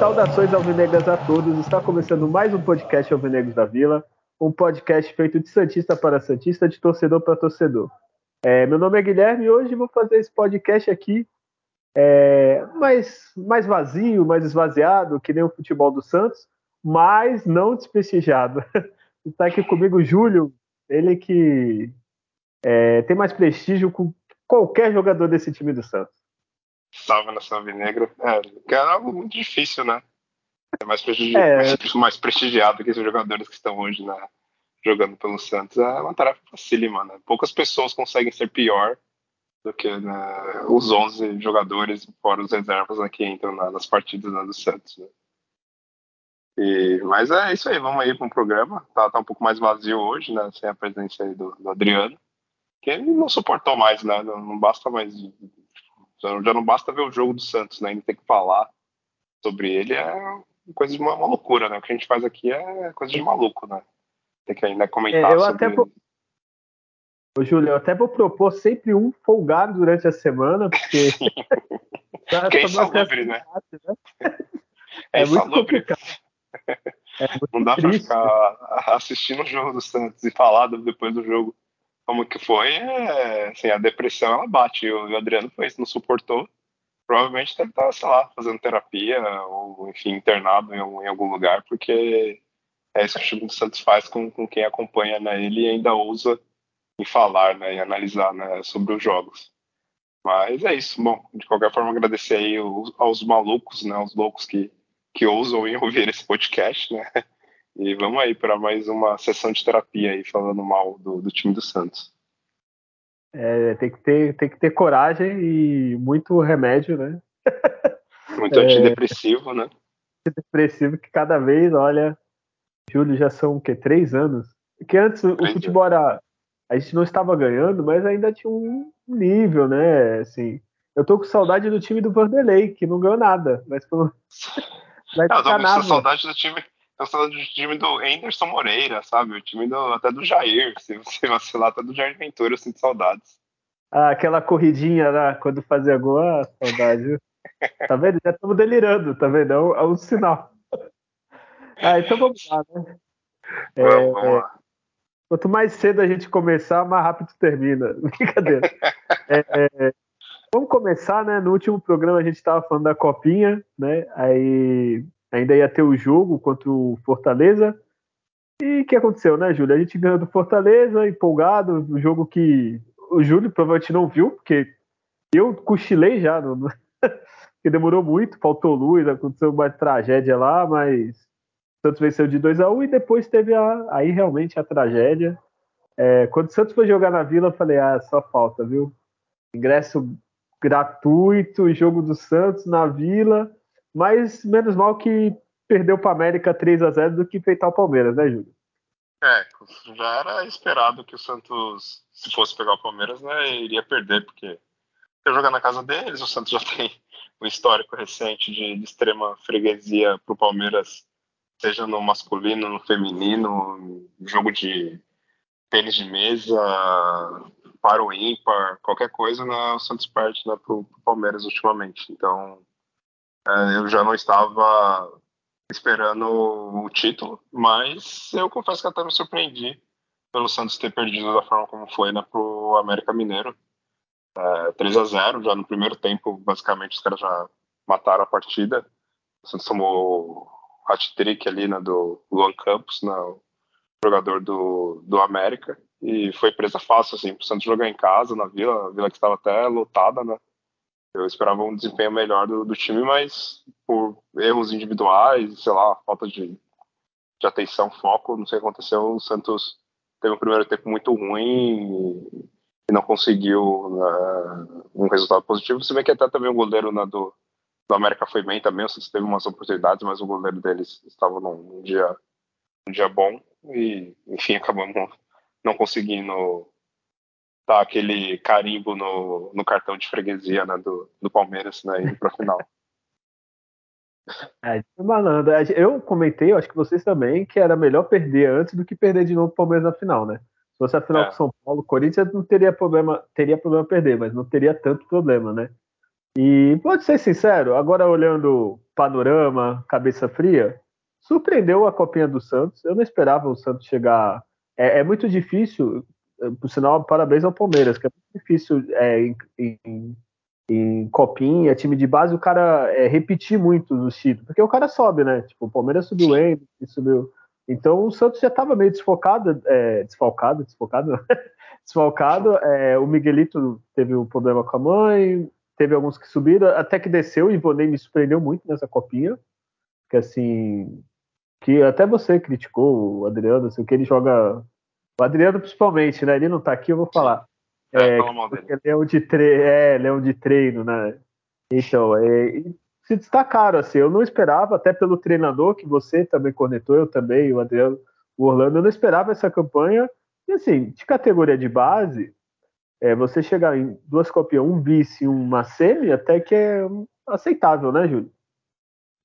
Saudações alvinegras a todos. Está começando mais um podcast Alvinegros da Vila, um podcast feito de Santista para Santista, de torcedor para torcedor. É, meu nome é Guilherme e hoje vou fazer esse podcast aqui é, mais, mais vazio, mais esvaziado, que nem o futebol do Santos, mas não desprestigiado. Está aqui comigo o Júlio, ele que é, tem mais prestígio com qualquer jogador desse time do Santos. Salve nação alvinegra. É, que é algo muito difícil, né? É mais, prestigi é. mais prestigiado que esses jogadores que estão hoje né, jogando pelo Santos. É uma tarefa facílima, né? Poucas pessoas conseguem ser pior do que né, os 11 jogadores, fora os reservas né, que entram na, nas partidas né, do Santos. Né? E, mas é isso aí, vamos aí para um programa. Tá, tá um pouco mais vazio hoje, né? Sem a presença aí do, do Adriano. Que ele não suportou mais, né? Não, não basta mais então, já não basta ver o jogo do Santos, né? Ainda tem que falar sobre ele é coisa de uma, uma, loucura, né? O que a gente faz aqui é coisa de maluco, né? Tem que ainda comentar é, eu sobre... Até vou... Ô, Júlio, eu até vou propor sempre um folgado durante a semana, porque... Porque é insalubre, né? né? É, é muito complicado. É muito não dá pra ficar assistindo o jogo do Santos e falar depois do jogo como que foi, é, assim, a depressão ela bate. O Adriano foi isso, não suportou. Provavelmente deve estar, sei lá, fazendo terapia ou, enfim, internado em, em algum lugar, porque é isso que o Chico Santos faz com, com quem acompanha né, ele e ainda ousa em falar né, e analisar né, sobre os jogos. Mas é isso. Bom, de qualquer forma, agradecer aí aos malucos, né, aos loucos que, que ousam em ouvir esse podcast, né? E vamos aí para mais uma sessão de terapia aí, falando mal do, do time do Santos. É, tem que, ter, tem que ter coragem e muito remédio, né? Muito é, antidepressivo, né? Antidepressivo que cada vez, olha, Júlio, já são o quê? Três anos? Porque antes o futebol era. A gente não estava ganhando, mas ainda tinha um nível, né? Assim, eu tô com saudade do time do Vanderlei, que não ganhou nada, mas pelo. Vai não, eu tô com saudade do time eu sou do time do Anderson Moreira, sabe? O time do, até do Jair. Se você vacilar, até do Jair Ventura, eu sinto saudades. Ah, aquela corridinha lá, quando fazia gol, ah, saudade. tá vendo? Já estamos delirando, tá vendo? É um, é um, sinal. Ah, então vamos lá, né? É, vamos, vamos lá. Quanto mais cedo a gente começar, mais rápido termina. Brincadeira. é, é, vamos começar, né? No último programa a gente estava falando da copinha, né? Aí ainda ia ter o jogo contra o Fortaleza. E o que aconteceu, né, Júlio? A gente ganhou do Fortaleza, empolgado, um jogo que o Júlio provavelmente não viu, porque eu cochilei já, não, porque demorou muito, faltou luz, aconteceu uma tragédia lá, mas Santos venceu de 2 a 1 e depois teve a, aí realmente a tragédia. É, quando o Santos foi jogar na Vila, eu falei, ah, só falta, viu? Ingresso gratuito, jogo do Santos na Vila, mas menos mal que perdeu para América 3 a 0 do que feitar o Palmeiras, né, Júlio? É, já era esperado que o Santos, se fosse pegar o Palmeiras, né, iria perder, porque jogar na casa deles, o Santos já tem um histórico recente de, de extrema freguesia para o Palmeiras, seja no masculino, no feminino, jogo de tênis de mesa, para o ímpar, qualquer coisa, né, o Santos perde né, para o Palmeiras ultimamente. Então, é, eu já não estava esperando o título, mas eu confesso que até me surpreendi pelo Santos ter perdido da forma como foi né, para o América Mineiro. É, 3 a 0 já no primeiro tempo, basicamente, os caras já mataram a partida. O Santos tomou hat-trick ali né, do Luan Campos, né, jogador do, do América, e foi presa fácil, assim, para o Santos jogar em casa, na Vila, a Vila que estava até lotada, né, eu esperava um desempenho melhor do, do time, mas por erros individuais, sei lá, falta de, de atenção, foco, não sei o que aconteceu, o Santos teve um primeiro tempo muito ruim e não conseguiu né, um resultado positivo. Se bem que até também o goleiro né, do, do América foi bem também, o Santos teve umas oportunidades, mas o goleiro deles estava num, dia, um dia bom e, enfim, acabamos não conseguindo tá aquele carimbo no, no cartão de freguesia né, do, do Palmeiras, né, indo pra final. É, malandro. É, eu comentei, eu acho que vocês também, que era melhor perder antes do que perder de novo o Palmeiras na final, né? Se fosse a final é. com São Paulo, Corinthians não teria problema, teria problema perder, mas não teria tanto problema, né? E pode ser sincero, agora olhando panorama, cabeça fria, surpreendeu a copinha do Santos. Eu não esperava o Santos chegar. É, é muito difícil, por sinal, parabéns ao Palmeiras, que é muito difícil é, em, em, em, copinha, time de base, o cara é, repetir muito os títulos, porque o cara sobe, né? Tipo, o Palmeiras subiu Ender, subiu. Então o Santos já estava meio desfocado, é, desfalcado, desfocado, desfalcado. É, o Miguelito teve um problema com a mãe, teve alguns que subiram, até que desceu, e Ivonei me surpreendeu muito nessa copinha, que assim, que até você criticou o Adriano, assim, que ele joga, o Adriano principalmente, né, ele não tá aqui, eu vou falar. É, é leão de, tre é, leão de treino, né, então, é, se destacaram, assim, eu não esperava, até pelo treinador que você também cornetou, eu também, o Adriano, o Orlando, eu não esperava essa campanha, e assim, de categoria de base, é, você chegar em duas copias, um vice e uma semi, até que é aceitável, né, Júlio?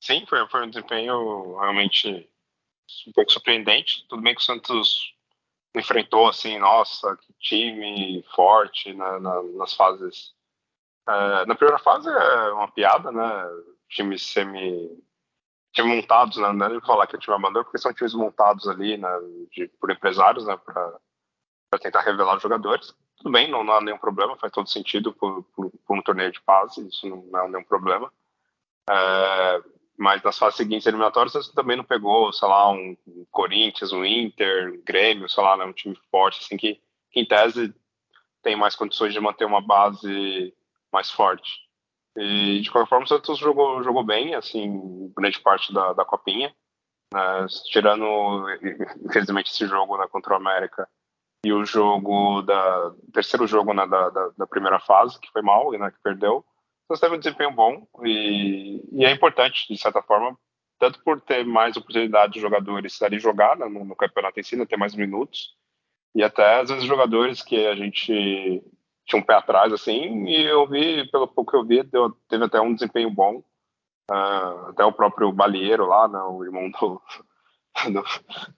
Sim, foi, foi um desempenho realmente um pouco surpreendente. Tudo bem que o Santos enfrentou assim, nossa, que time forte na, na, nas fases. É, na primeira fase é uma piada, né? Times semi. Time montados, né? não é nem falar que é time amador, porque são times montados ali né, de, por empresários, né? Para tentar revelar os jogadores tudo bem, não, não, há nenhum problema, faz todo sentido por, por, por um torneio de fase, isso não, não é nenhum problema. É, mas nas fases seguintes eliminatórias você também não pegou, sei lá, um Corinthians, um Inter, um Grêmio, sei lá, né, um time forte, assim, que, que em tese tem mais condições de manter uma base mais forte. E de qualquer forma, o Santos jogou, jogou bem, assim, grande parte da, da copinha. Né, tirando, infelizmente, esse jogo né, contra o América, e o jogo da terceiro jogo né, da, da, da, primeira fase que foi mal né, que perdeu. Então teve um desempenho bom e, e, é importante de certa forma tanto por ter mais oportunidade de jogadores ali jogar né, no, no, campeonato em si né, ter mais minutos e até às vezes jogadores que a gente tinha um pé atrás assim e eu vi pelo pouco que eu vi deu, teve até um desempenho bom. Uh, até o próprio Balieiro lá né, o irmão do, do,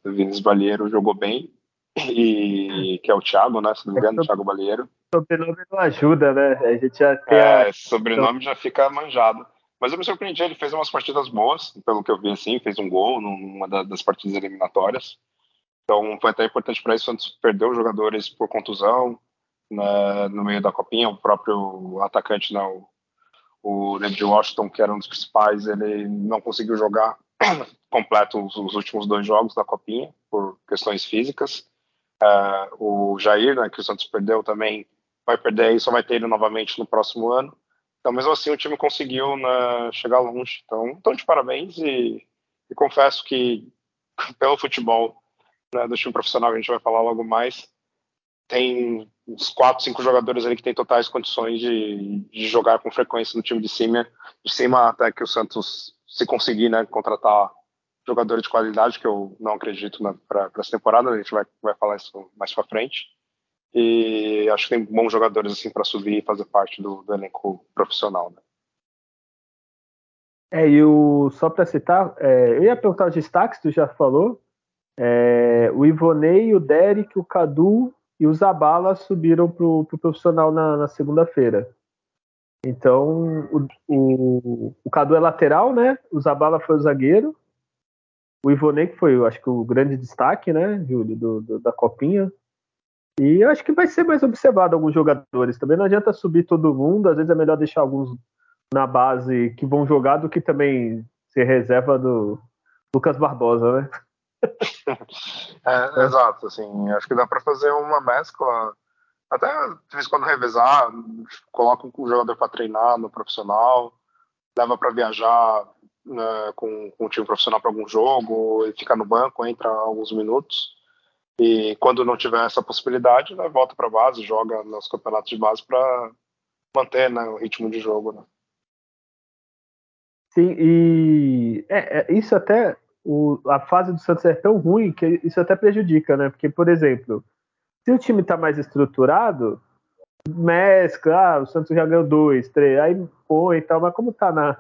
do Vinícius Balieiro jogou bem e que é o Thiago, né? Se não me engano, é, Thiago Balieiro. Sobrenome não ajuda, né? A gente já tem. É, a... sobrenome já fica manjado. Mas eu me surpreendi, ele fez umas partidas boas, pelo que eu vi assim, fez um gol numa das partidas eliminatórias. Então foi até importante para isso, antes perdeu jogadores por contusão né, no meio da copinha, o próprio atacante, né, o David Washington, que era um dos principais, ele não conseguiu jogar completo os, os últimos dois jogos da copinha por questões físicas. Uh, o Jair, né, que o Santos perdeu também, vai perder e só vai ter ele novamente no próximo ano. Então, mesmo assim, o time conseguiu né, chegar longe. Então, então, de parabéns e, e confesso que, pelo futebol né, do time profissional, a gente vai falar logo mais, tem uns quatro, cinco jogadores ali que têm totais condições de, de, jogar com frequência no time de cima, de cima até que o Santos, se conseguir né, contratar jogadores de qualidade, que eu não acredito para essa temporada, a gente vai, vai falar isso mais para frente. E acho que tem bons jogadores assim para subir e fazer parte do, do elenco profissional. Né? É, e o, só para citar, é, eu ia perguntar os destaques, tu já falou. É, o Ivonei, o Derek, o Cadu e o Zabala subiram para o pro profissional na, na segunda-feira. Então, o, o, o Cadu é lateral, né? O Zabala foi o zagueiro. O Ivonei, que foi, eu acho que o grande destaque, né, Júlio, do, do, da Copinha. E acho que vai ser mais observado alguns jogadores. Também não adianta subir todo mundo, às vezes é melhor deixar alguns na base que vão jogar do que também ser reserva do Lucas Barbosa, né? é, exato, assim, acho que dá para fazer uma mescla, até de vez em quando revezar, coloca um jogador para treinar no profissional, leva para viajar né, com, com o time profissional para algum jogo e ficar no banco, entra alguns minutos. E quando não tiver essa possibilidade, né, volta para base, joga nos campeonatos de base para manter né, o ritmo de jogo. Né. Sim, e é, é, isso até o, a fase do Santos é tão ruim que isso até prejudica, né? Porque, por exemplo, se o time está mais estruturado, mescla, ah, o Santos já ganhou dois, três, aí põe e tal, mas como tá na,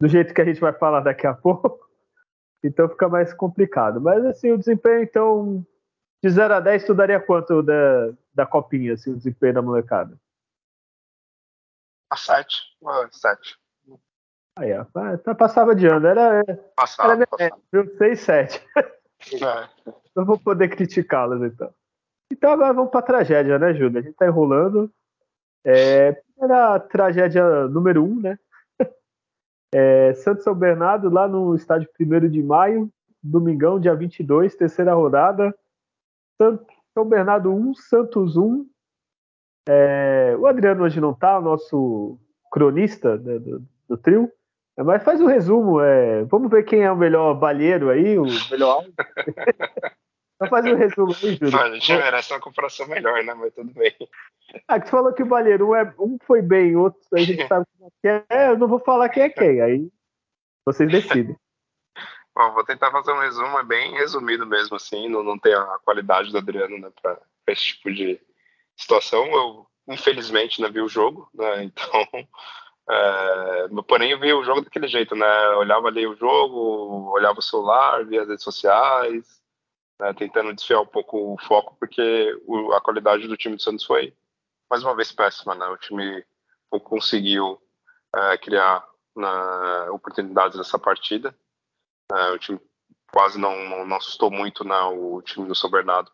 do jeito que a gente vai falar daqui a pouco, então fica mais complicado. Mas assim, o desempenho, então, de 0 a 10, tu daria quanto da, da copinha, assim, o desempenho da molecada? A 7. 7. Aí, ó, tá, passava de ano, era, passava, era passava. 6, 7. É. Não vou poder criticá-los, então. Então agora vamos para a tragédia, né, Júlia? A gente está enrolando. É, era a tragédia número um, né? É, Santos São Bernardo, lá no estádio 1 de maio, domingão, dia 22, terceira rodada. São Bernardo 1, Santos 1. É, o Adriano hoje não está, nosso cronista né, do, do, trio. É, mas faz o um resumo. É, vamos ver quem é o melhor balheiro aí, o melhor Então faz um resumo aí, Júlio. A gente merece uma comparação melhor, né? Mas tudo bem. Ah, que você falou que o Balheiro, um, é, um foi bem, outro a gente sabe quem é. Eu não vou falar quem é quem, aí vocês decidem. Bom, vou tentar fazer um resumo, é bem resumido mesmo, assim, não, não tem a qualidade do Adriano, né, para esse tipo de situação. Eu, infelizmente, não vi o jogo, né, então... É, porém, eu vi o jogo daquele jeito, né? Eu olhava ali o jogo, olhava o celular, via as redes sociais, né, tentando desfiar um pouco o foco, porque o, a qualidade do time do Santos foi, mais uma vez, péssima. Né? O time não conseguiu é, criar né, oportunidades nessa partida. É, o time quase não, não, não, assustou muito né, o time do São Bernardo,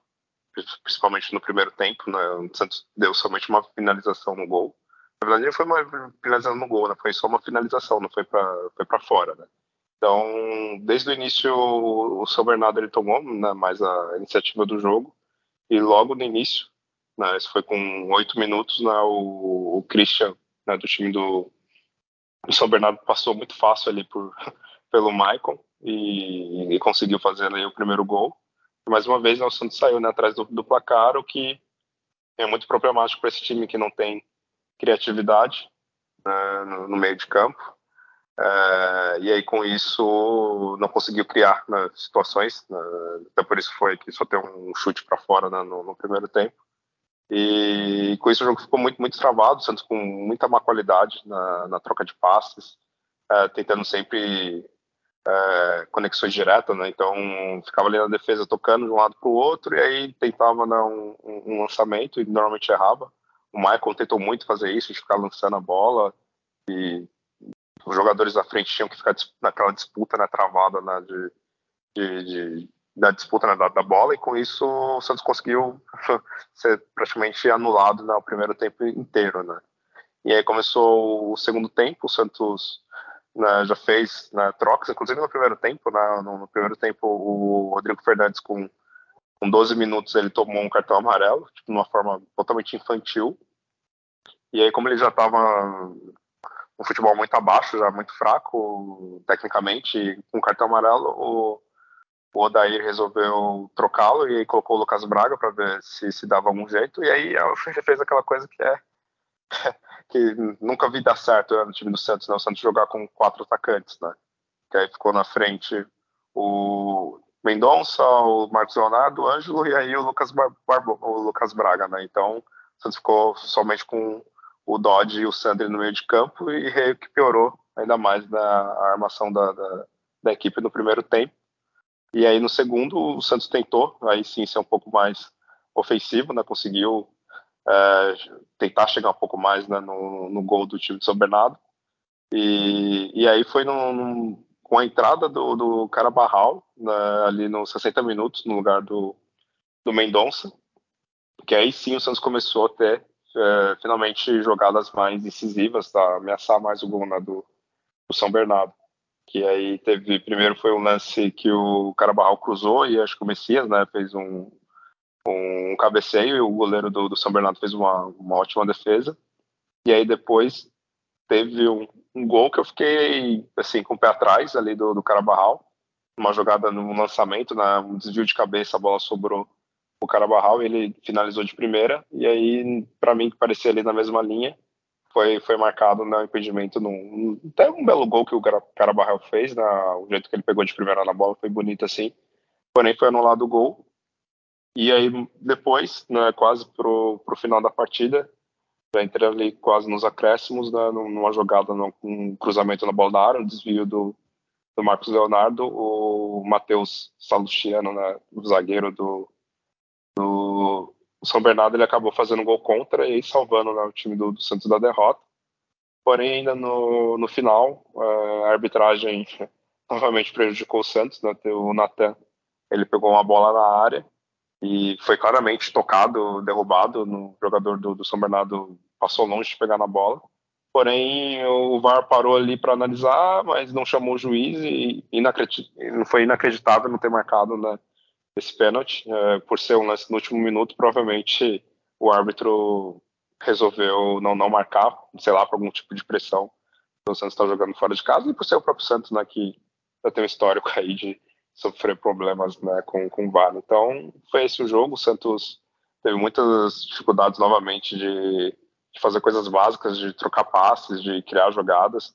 principalmente no primeiro tempo. Né? O Santos deu somente uma finalização no gol. Na verdade, não foi uma finalização no gol, né? foi só uma finalização, não foi para fora. Né? Então, desde o início, o São Bernardo ele tomou né, mais a iniciativa do jogo e logo no início, né, isso foi com oito minutos, né, o, o Christian né, do time do, São Bernardo passou muito fácil ali por, pelo Maicon e, e, conseguiu fazer ali o primeiro gol. E, mais uma vez, né, o Santos saiu né, atrás do, do placar, o que é muito problemático para esse time que não tem criatividade né, no, no meio de campo. Uh, e aí, com isso, não conseguiu criar né, situações. Né, até por isso foi que só tem um chute para fora né, no, no, primeiro tempo. E com isso, o jogo ficou muito, muito travado. Santos com muita má qualidade na, na troca de passes, uh, tentando sempre uh, conexões diretas. Né, então, ficava ali na defesa tocando de um lado para o outro, e aí tentava dar um, um, lançamento e normalmente errava. O Michael tentou muito fazer isso, de ficar lançando a bola. E os jogadores da frente tinham que ficar naquela disputa né, travada né, de, de, de, da disputa né, da, da, bola, e com isso o Santos conseguiu ser praticamente anulado no né, primeiro tempo inteiro. Né. E aí começou o segundo tempo, o Santos né, já fez né, trocas, inclusive no primeiro tempo. Né, no, no, primeiro tempo, o Rodrigo Fernandes, com, com 12 minutos, ele tomou um cartão amarelo, tipo, de uma forma totalmente infantil. E aí, como ele já estava um futebol muito abaixo, já muito fraco tecnicamente. Com cartão amarelo, o, o Odair resolveu trocá-lo e colocou o Lucas Braga para ver se se dava algum jeito. E aí o Xande fez aquela coisa que é que nunca vi dar certo no time do Santos, né? O Santos jogar com quatro atacantes, né? Que aí ficou na frente o Mendonça, o Marcos Leonardo, o Ângelo e aí o Lucas, Bar Barbo, o Lucas Braga, né? Então o Santos ficou somente com o Dodge e o Sandri no meio de campo e que piorou ainda mais a armação da, da, da, equipe no primeiro tempo. E aí no segundo o Santos tentou, aí sim ser um pouco mais ofensivo, né? conseguiu é, tentar chegar um pouco mais né, no, no, gol do time de São Bernardo. E, e aí foi no, no, com a entrada do, do Carabarral né, ali nos 60 minutos no lugar do, do Mendonça, que aí sim o Santos começou a ter é, finalmente jogadas mais decisivas, tá? ameaçar mais o gol né, do, do, São Bernardo. Que aí teve, primeiro foi um lance que o Carabarral cruzou e acho que o Messias né, fez um, um cabeceio e o goleiro do, do São Bernardo fez uma, uma ótima defesa. E aí depois teve um, um, gol que eu fiquei assim com o pé atrás ali do, do Carabarral, uma jogada no lançamento, né, um desvio de cabeça, a bola sobrou o Carabarral, ele finalizou de primeira, e aí, para mim, que parecia ali na mesma linha, foi, foi marcado né, impedimento, num, até um belo gol que o Carabarral fez, né, o jeito que ele pegou de primeira na bola foi bonito assim, porém foi anulado o gol, e aí depois, né, quase pro, pro final da partida, já entra ali quase nos acréscimos, né, numa jogada, num, um cruzamento na bola da área, um desvio do, do Marcos Leonardo, o Matheus Salustiano, né, o zagueiro do, do São Bernardo, ele acabou fazendo gol contra e salvando né, o time do, do, Santos da derrota. Porém, ainda no, no final, eh, a arbitragem novamente prejudicou o Santos, né, o Natan ele pegou uma bola na área e foi claramente tocado, derrubado, no jogador do, do São Bernardo passou longe de pegar na bola. Porém, o VAR parou ali para analisar, mas não chamou o juiz e inacredit... foi inacreditável não ter marcado né, esse pênalti. É, por ser um lance no último minuto, provavelmente o árbitro resolveu não, não marcar, sei lá, por algum tipo de pressão. O Santos está jogando fora de casa e por ser o próprio Santos, né, que já tem um histórico aí de sofrer problemas né, com, com o VAR. Então, foi esse o jogo. O Santos teve muitas dificuldades novamente de de fazer coisas básicas, de trocar passes, de criar jogadas.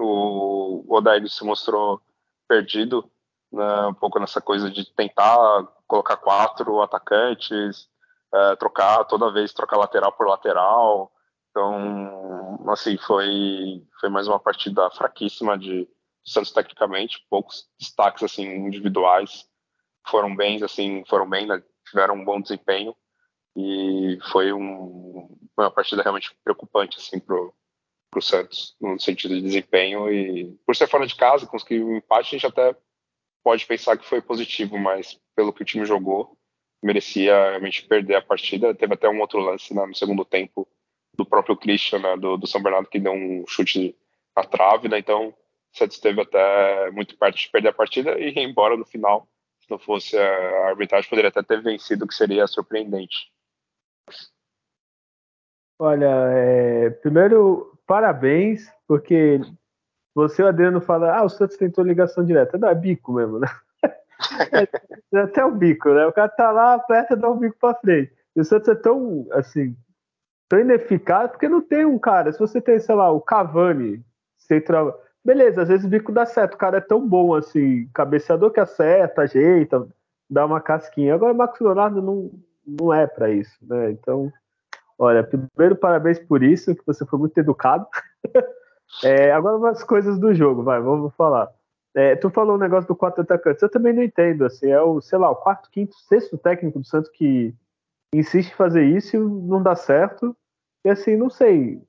O Odair se mostrou perdido né, um pouco nessa coisa de tentar colocar quatro atacantes, é, trocar toda vez trocar lateral por lateral. Então, assim, foi foi mais uma partida fraquíssima de Santos tecnicamente, poucos destaques assim individuais foram bem, assim, foram bem, né, tiveram um bom desempenho e foi um, uma partida realmente preocupante assim pro pro Santos no sentido de desempenho e por ser fora de casa conseguir um empate a gente até pode pensar que foi positivo mas pelo que o time jogou merecia realmente perder a partida. Teve até um outro lance né, no segundo tempo do próprio Christian né, do, do, São Bernardo que deu um chute na trave né, então o Santos esteve até muito perto de perder a partida e embora no final. Se não fosse a arbitragem poderia até ter vencido que seria surpreendente. Olha, é, primeiro, parabéns, porque você, o Adriano, fala, ah, o Santos tentou ligação direta. Não, é bico mesmo, né? É, até o bico, né? O cara tá lá, aperta, dá um bico pra frente. E o Santos é tão, assim, tão ineficaz, porque não tem um cara. Se você tem, sei lá, o Cavani, central. Beleza, às vezes o bico dá certo. O cara é tão bom, assim, cabeceador que acerta, ajeita, dá uma casquinha. Agora o Marcos Leonardo não, não é para isso, né? Então, olha, primeiro parabéns por isso, que você foi muito educado. é, agora umas coisas do jogo, vai, vamos falar. É, tu falou um negócio do quatro atacantes, eu também não entendo, assim, é o, sei lá, o quarto, quinto, sexto técnico do Santos que insiste em fazer isso e não dá certo. E assim, não sei,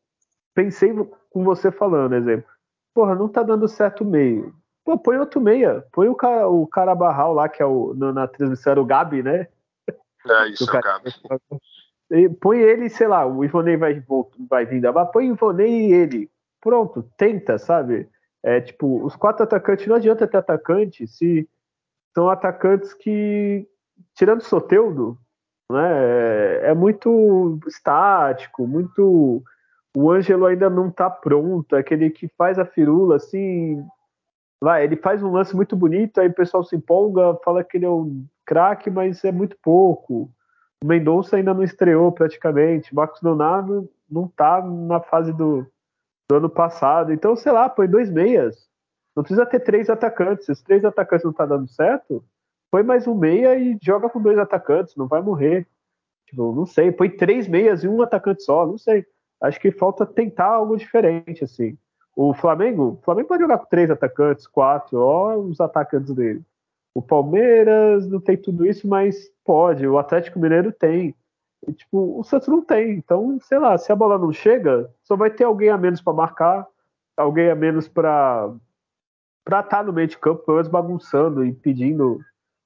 pensei com você falando, exemplo, porra, não tá dando certo o meio. Pô, põe outro meia, põe o cara, o cara Barral lá, que é o, na, na transmissão era o Gabi, né? É, isso, o cara. Põe ele, sei lá, o Ivonei vai, vai vir da põe o Ivonei e ele. Pronto, tenta, sabe? É tipo, os quatro atacantes, não adianta ter atacante se são atacantes que, tirando Soteudo, né, é, é muito estático, muito. O Ângelo ainda não tá pronto, é aquele que faz a firula assim. Vai, ele faz um lance muito bonito, aí o pessoal se empolga, fala que ele é um craque, mas é muito pouco. O Mendonça ainda não estreou praticamente. Marcos Leonardo não tá na fase do, do ano passado. Então, sei lá, põe dois meias. Não precisa ter três atacantes. Se os três atacantes não tá dando certo, põe mais um meia e joga com dois atacantes. Não vai morrer. Tipo, não sei. Põe três meias e um atacante só. Não sei. Acho que falta tentar algo diferente, assim. O Flamengo, o Flamengo pode jogar com três atacantes, quatro, ó, os atacantes dele. O Palmeiras não tem tudo isso, mas pode. O Atlético Mineiro tem. E, tipo, o Santos não tem. Então, sei lá, se a bola não chega, só vai ter alguém a menos para marcar, alguém a menos para para estar tá no meio de campo, pelo menos bagunçando e pedindo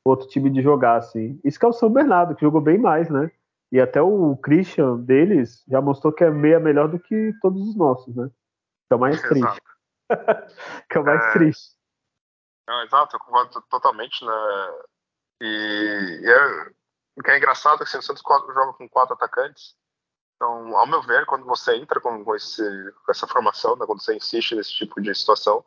outro time de jogar assim. Isso que é o São Bernardo, que jogou bem mais, né? E até o Christian deles já mostrou que é meia melhor do que todos os nossos, né? Que é o mais triste. que é o mais é... triste. Não, exato, eu concordo totalmente, né? E, e é, o que é engraçado é que assim, o Santos joga com quatro atacantes. Então, ao meu ver, quando você entra com, esse, com essa formação, né, quando você insiste nesse tipo de situação,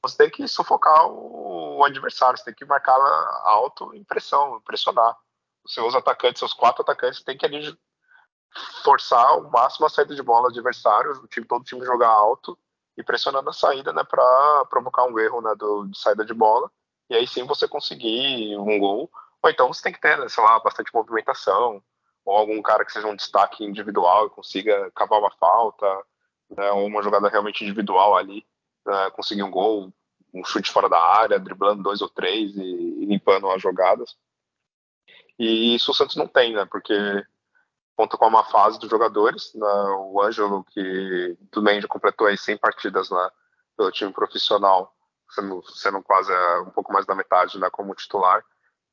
você tem que sufocar o, o adversário, você tem que marcar alto em pressionar. Os seus atacantes, seus quatro atacantes, tem que ali forçar ao máximo a saída de bola do adversário, o time, todo o time jogar alto e pressionando a saída, né, para provocar um erro, né, do, de saída de bola. E aí sim você conseguir um gol. Ou então você tem que ter, né, sei lá, bastante movimentação. ou algum cara que seja um destaque individual e consiga cavar uma falta, né, ou uma jogada realmente individual ali, né, conseguir um gol, um chute fora da área, driblando dois ou três e, e limpando as jogadas. E isso o Santos não tem, né? Porque conta com uma fase dos jogadores, né, o Ângelo, que também já completou aí 100 partidas né, pelo time profissional, sendo, sendo quase é, um pouco mais da metade né, como titular.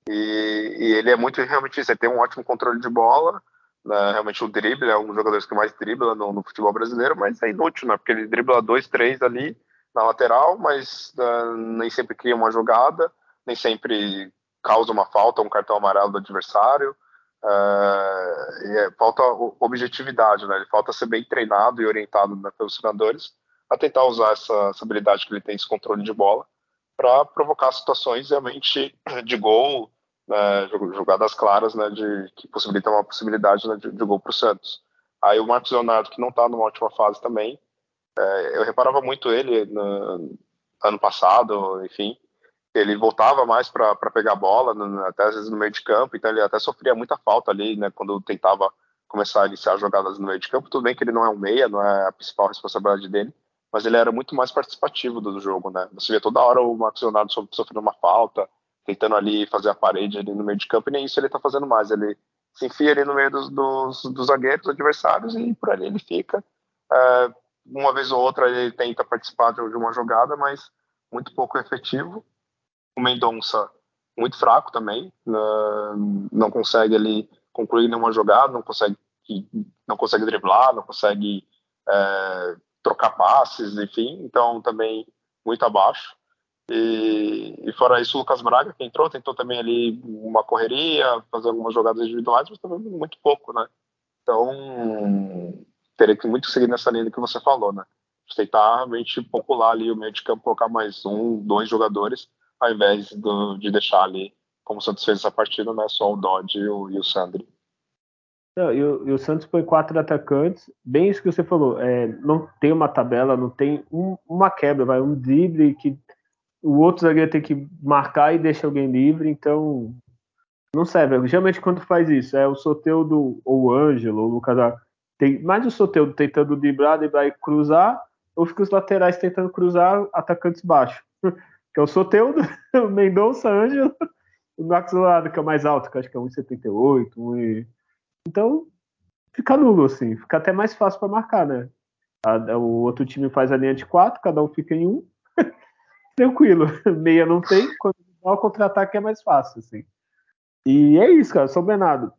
E, e, ele é muito realmente isso, ele tem um ótimo controle de bola, né, realmente o drible é um dos jogadores que mais dribla no, no, futebol brasileiro, mas é inútil, né, porque ele dribla dois, três ali na lateral, mas uh, nem sempre cria uma jogada, nem sempre causa uma falta, um cartão amarelo do adversário. Uh, é, falta objetividade, né? Ele falta ser bem treinado e orientado né, pelos treinadores a tentar usar essa, essa, habilidade que ele tem, esse controle de bola, para provocar situações realmente de gol, né, jogadas claras, né, de, que possibilitam uma possibilidade né, de, de, gol para o Santos. Aí o Marcos Leonardo, que não está numa ótima fase também, é, eu reparava muito ele no ano passado, enfim, ele voltava mais para pegar bola, até às vezes no meio de campo, então ele até sofria muita falta ali, né, quando tentava começar a iniciar jogadas no meio de campo. Tudo bem que ele não é um meia, não é a principal responsabilidade dele, mas ele era muito mais participativo do jogo, né? Você via toda hora o Marcos Leonardo sofrendo uma falta, tentando ali fazer a parede ali no meio de campo, e nem isso ele tá fazendo mais. Ele se enfia ali no meio dos, dos, dos zagueiros adversários e por ali ele fica. É, uma vez ou outra ele tenta participar de uma jogada, mas muito pouco efetivo o Mendonça muito fraco também, não consegue ali concluir nenhuma jogada, não consegue, não consegue driblar, não consegue é, trocar passes, enfim, então também muito abaixo. E, e, fora isso, o Lucas Braga, que entrou, tentou também ali uma correria, fazer algumas jogadas individuais, mas também muito pouco, né? Então, teria que muito seguir nessa linha que você falou, né? Tentar realmente popular ali o meio de campo, colocar mais um, dois jogadores ao invés do, de deixar ali, como o Santos fez essa partida, né, só o Dodge e o, e o Sandri. Não, e, o, e, o, Santos foi quatro atacantes, bem isso que você falou, é, não tem uma tabela, não tem um, uma quebra, vai um drible que o outro zagueiro tem que marcar e deixa alguém livre, então não serve. Geralmente quando faz isso, é o Soteudo ou o Ângelo, ou o Lucas tem mais o Soteudo tentando driblar, driblar e cruzar, ou fica os laterais tentando cruzar atacantes baixos que é o Soteudo, o Mendonça, Ângelo, o Max Lado, que é o mais alto, que acho que é 1,78. 1, então, fica nulo, assim, fica até mais fácil para marcar, né? A, o outro time faz a linha de quatro, cada um fica em um. Tranquilo. Meia não tem, quando o contra-ataque é mais fácil, assim. E é isso, cara. São Bernardo,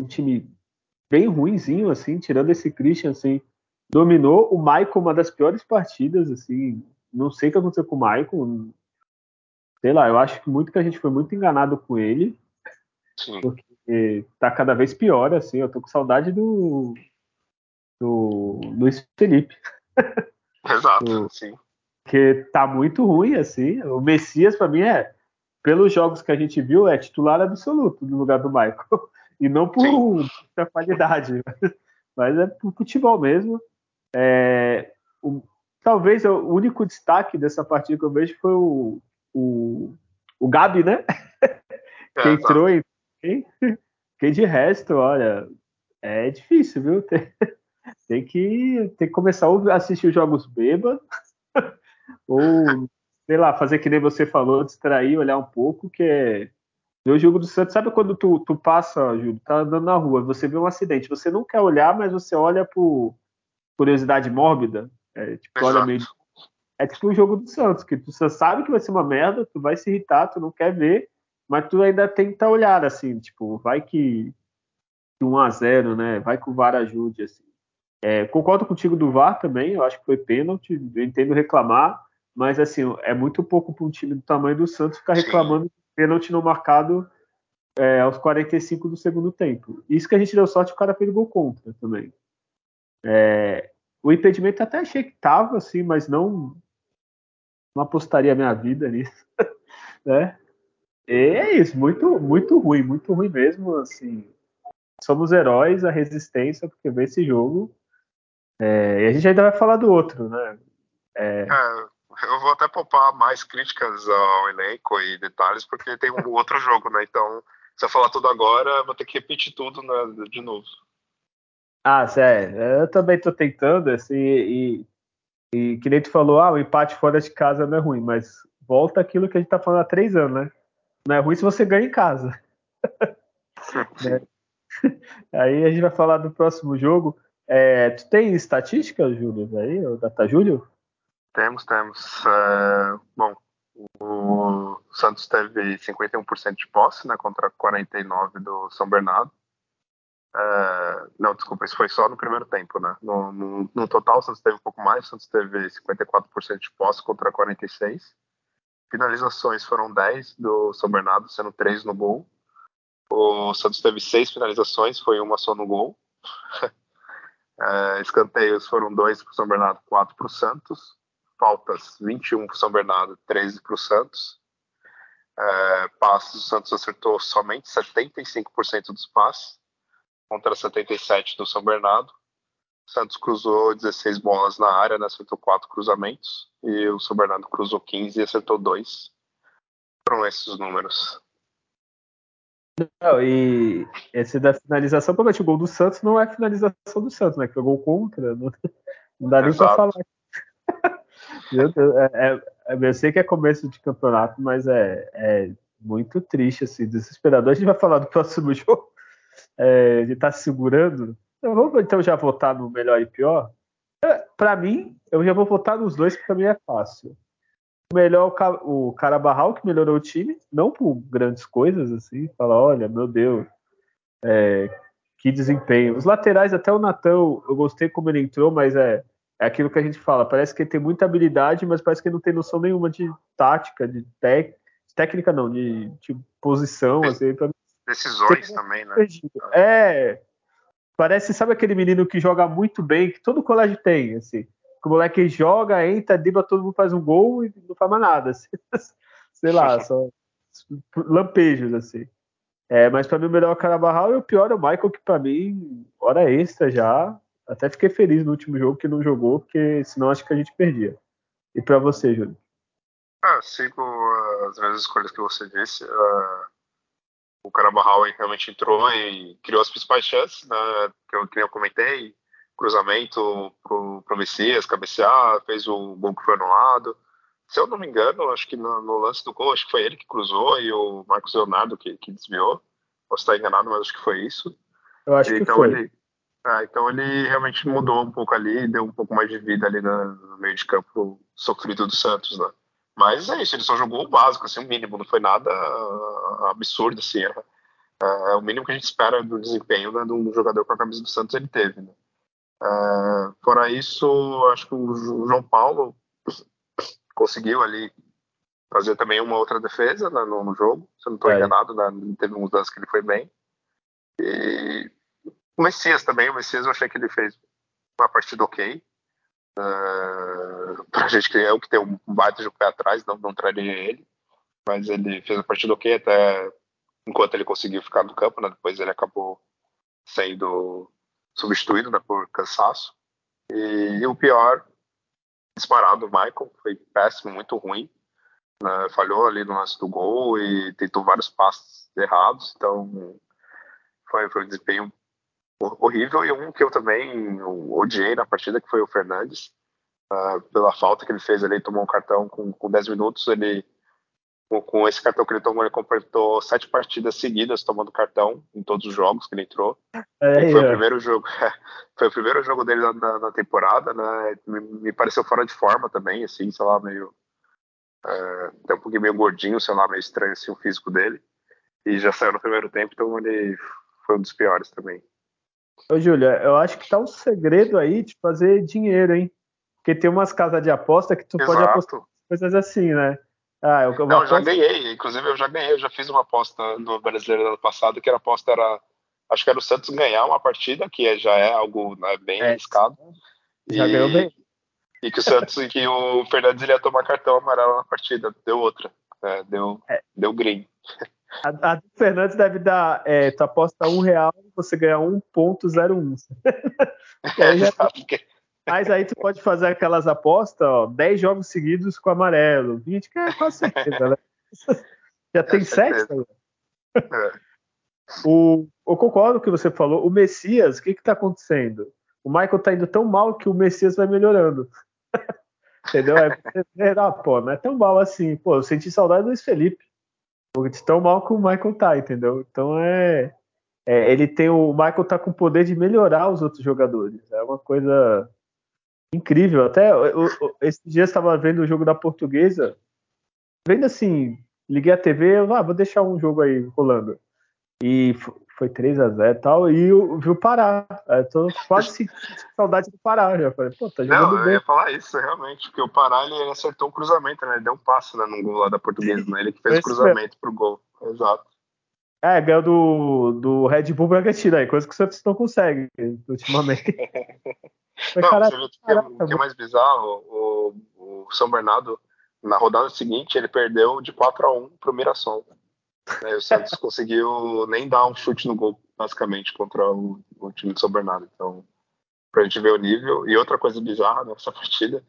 um time bem ruinzinho, assim, tirando esse Christian, assim, dominou. O Michael, uma das piores partidas, assim, não sei o que aconteceu com o Michael. Sei lá, eu acho que muito que a gente foi muito enganado com ele. Sim. Porque tá cada vez pior, assim. Eu tô com saudade do. do Luiz Felipe. Exato, do, sim. Porque tá muito ruim, assim. O Messias, para mim, é. Pelos jogos que a gente viu, é titular absoluto no lugar do Michael. E não por muita qualidade, mas é por futebol mesmo. É, o, talvez o único destaque dessa partida que eu vejo foi o, o, o Gabi, né? que é, entrou em. Que de resto, olha, é difícil, viu? Tem, tem, que, tem que começar a assistir os jogos bêbados, ou, sei lá, fazer que nem você falou, distrair, olhar um pouco, que é. Ver o jogo do Santos, sabe quando tu, tu passa, Júlio, tá andando na rua, você vê um acidente, você não quer olhar, mas você olha por curiosidade mórbida, é tipo, olha meio. É tipo um jogo do Santos, que tu sabe que vai ser uma merda, tu vai se irritar, tu não quer ver, mas tu ainda tenta olhar, assim, tipo, vai que 1 a 0 né? Vai que o VAR ajude, assim. É, concordo contigo do VAR também, eu acho que foi pênalti, eu entendo reclamar, mas assim, é muito pouco para um time do tamanho do Santos ficar reclamando de pênalti não marcado é, aos 45 do segundo tempo. Isso que a gente deu sorte, o cara fez gol contra também. É, o impedimento até achei que tava, assim, mas não, não apostaria minha vida nisso, né? E é isso, muito, muito ruim, muito ruim mesmo, assim. Somos heróis, a resistência, porque vê esse jogo. É, e a gente ainda vai falar do outro, né? É... é... eu vou até poupar mais críticas ao elenco e detalhes, porque tem um outro jogo, né? Então, se eu falar tudo agora, vou ter que repetir tudo né, de novo. Ah, sério, eu também tô tentando, assim, e, e que nem tu falou, ah, o empate fora de casa não é ruim, mas volta aquilo que a gente tá falando há três anos, né? Não é ruim se você ganha em casa. né? Aí a gente vai falar do próximo jogo. É, tu tem estatística, Júlio, aí, o Data Júlio? Temos, temos. É, bom, o Santos teve 51% de posse, né, contra 49% do São Bernardo. É, não, desculpa, isso foi só no primeiro tempo, né? No, no, no, total, o Santos teve um pouco mais, o Santos teve 54% de posse contra 46%. Finalizações foram 10 do São Bernardo, sendo 3 no gol. O Santos teve 6 finalizações, foi uma só no gol. é, escanteios foram 2 para o São Bernardo, 4 para o Santos. Faltas 21 para o São Bernardo, 13 para o Santos. É, passes, o Santos acertou somente 75% dos passes contra 77 do São Bernardo. Santos cruzou 16 bolas na área, né, acertou 4 cruzamentos, e o São Bernardo cruzou 15 e acertou 2. Foram esses os números. Não, e esse da finalização, provavelmente o gol do Santos não é finalização do Santos, né? Que foi gol contra. Não, não dá nem pra falar. é, é, eu sei que é começo de campeonato, mas é, é muito triste, assim, desesperador. A gente vai falar do próximo jogo é, de estar tá segurando. Vamos então já votar no melhor e pior? É, para mim, eu já vou votar nos dois, porque para mim é fácil. O melhor, o Carabarral, que melhorou o time, não por grandes coisas, assim, fala, olha, meu Deus, é, que desempenho. Os laterais, até o Natan, eu gostei como ele entrou, mas é, é aquilo que a gente fala, parece que ele tem muita habilidade, mas parece que ele não tem noção nenhuma de tática, de técnica não, de, de posição, assim, pra Decisões também, né? É. Parece, sabe aquele menino que joga muito bem, que todo colégio tem, assim. Que o moleque joga, entra, dribla, todo mundo faz um gol e não faz mais nada. Assim. Sei lá, só lampejos, assim. É, mas para mim o melhor é o Carabarral e o pior é o Michael, que para mim, hora extra já. Até fiquei feliz no último jogo que não jogou, porque senão acho que a gente perdia. E para você, Júlio? Ah, sigo as mesmas escolhas que você disse. Uh, o Carabarral realmente entrou e criou as principais chances, né, que, eu, que eu comentei, cruzamento pro, pro Messias, cabecear, fez o gol que foi anulado. Se eu não me engano, acho que no, no, lance do gol, acho que foi ele que cruzou e o Marcos Leonardo que, que desviou. Posso estar enganado, mas acho que foi isso. Eu acho então, que foi. Ele, é, então ele realmente mudou um pouco ali, deu um pouco mais de vida ali no, no meio de campo sofrido do Santos, né? Mas é isso, ele só jogou o básico, assim, o mínimo, não foi nada ah, absurdo, assim, é, é, o mínimo que a gente espera do desempenho né, do jogador com a camisa do Santos ele teve, né? É, fora isso, acho que o João Paulo conseguiu ali fazer também uma outra defesa né, no, no, jogo, se eu não estou é. enganado, né, teve uns lances que ele foi bem. E o Messias também, o Messias eu achei que ele fez uma partida ok. Uh, pra gente que é o que tem um baita de pé atrás, não, não traria ele. Mas ele fez a partida ok até enquanto ele conseguiu ficar no campo, né? Depois ele acabou sendo substituído né, por cansaço. E, e, o pior, disparado, o Michael, foi péssimo, muito ruim. Né, falhou ali no lance do gol e tentou vários passos errados, então foi, foi um desempenho horrível. E um que eu também odiei na partida, que foi o Fernandes, uh, pela falta que ele fez ali, tomou um cartão com, com 10 minutos, ele com, esse cartão que ele tomou, ele completou sete partidas seguidas tomando cartão em todos os jogos que ele entrou. É, foi é. o primeiro jogo, foi o primeiro jogo dele na, na temporada, né? Me, me, pareceu fora de forma também, assim, sei lá, meio é, até um pouquinho meio gordinho, sei lá, meio estranho assim o físico dele. E já saiu no primeiro tempo, então ele foi um dos piores também. Ô, Júlia, eu acho que tá um segredo aí de fazer dinheiro, hein? Porque tem umas casas de aposta que tu Exato. pode apostar coisas assim, né? Ah, eu, eu Não, já ganhei. Inclusive, eu já ganhei. Eu já fiz uma aposta no Brasileiro ano passado, que a aposta era. Acho que era o Santos ganhar uma partida, que já é algo né, bem é. arriscado. Já e, ganhou bem. E que o Santos e que o Fernandes ia tomar cartão amarelo na partida. Deu outra. É, deu, é. deu green. A, a Fernandes deve dar. É, tu aposta um real, você ganha 1,01. é, já... Mas aí tu pode fazer aquelas apostas, ó, 10 jogos seguidos com amarelo, 20, que é quase certeza, né? Já tem 7? É. O, eu concordo com o que você falou. O Messias, o que está acontecendo? O Michael tá indo tão mal que o Messias vai melhorando. Entendeu? É, é, ah, pô, não é tão mal assim. Pô, eu senti saudade do Luiz Felipe. De tão mal que o Michael tá, entendeu? Então é, é. ele tem o. Michael tá com o poder de melhorar os outros jogadores. É uma coisa incrível. Até eu, eu, esse dia estava vendo o jogo da portuguesa. Vendo assim, liguei a TV, eu, ah, vou deixar um jogo aí rolando. E foi 3 a 0 e tal, e eu vi o Pará. Eu tô quase sentindo saudade do Pará. Já falei, pô, tá jogando Não, eu bem. ia falar isso, realmente, porque o Pará ele acertou um cruzamento, né? Ele deu um passo né, no gol lá da portuguesa, né? Ele que fez o cruzamento pro gol. Exato. É, ganhou do, do Red Bull Bragantino aí, coisa que o Santos não consegue ultimamente. não, cara, você viu que, é, que é mais bizarro? O, o São Bernardo, na rodada seguinte, ele perdeu de 4 a 1 pro Mirassol. Né, o Santos conseguiu nem dar um chute no gol, basicamente, contra o, o time de São Bernardo. Então, pra gente ver o nível. E outra coisa bizarra nessa partida,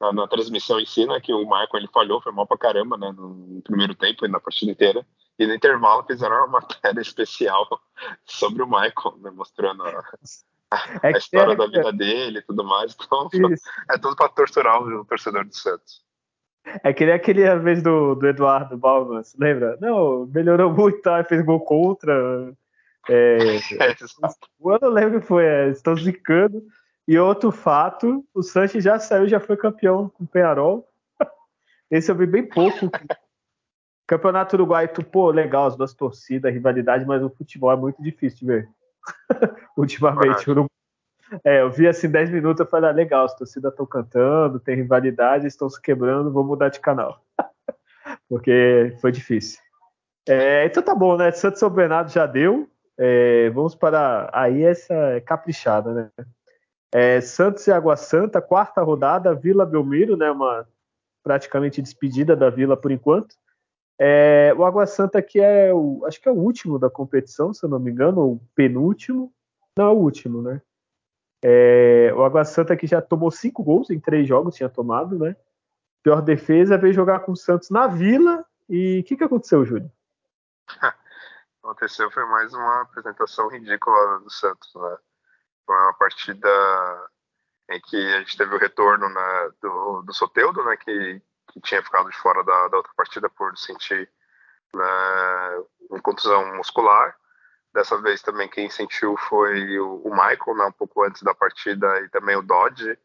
na, na transmissão em si, né, que o Marco ele falhou, foi mal pra caramba, né, no, primeiro tempo e na partida inteira. E no intervalo fizeram uma matéria especial sobre o Michael, né, mostrando a, a, é a história é, da vida dele e tudo mais. Então, isso. é tudo para torturar o torcedor do Santos. É que nem aquele vez do, do Eduardo Balmas, lembra? Não, melhorou muito, tá? fez gol contra. É, é, eu não lembro que foi, é, estão zicando. E outro fato, o Sanches já saiu, já foi campeão com o Penharol. Esse eu vi bem pouco. Campeonato Uruguai, tu, pô, legal, as duas torcidas, rivalidade, mas o futebol é muito difícil de ver. Ultimamente, o é, eu vi assim 10 minutos, eu falei, ah, legal, as torcidas estão cantando, tem rivalidade, estão se quebrando, vou mudar de canal. Porque foi difícil. É, então tá bom, né? Santos São Bernardo já deu. É, vamos para. Aí essa é caprichada, né? É, Santos e Água Santa, quarta rodada, Vila Belmiro, né? Uma praticamente despedida da Vila por enquanto. É, o Água Santa que é o, acho que é o último da competição, se eu não me engano, ou o penúltimo. Não, é o último, né? É, o Água Santa que já tomou cinco gols em três jogos, tinha tomado, né? Pior defesa, veio jogar com o Santos na Vila. E o que, que aconteceu, Júlio? aconteceu foi mais uma apresentação ridícula do Santos, né? Foi uma partida em que a gente teve o retorno né, do, do Soteudo, né? Que, que tinha ficado de fora da, da outra partida por sentir né, uma contusão muscular. Dessa vez também quem sentiu foi o, Michael, né, um pouco antes da partida, e também o Dodge,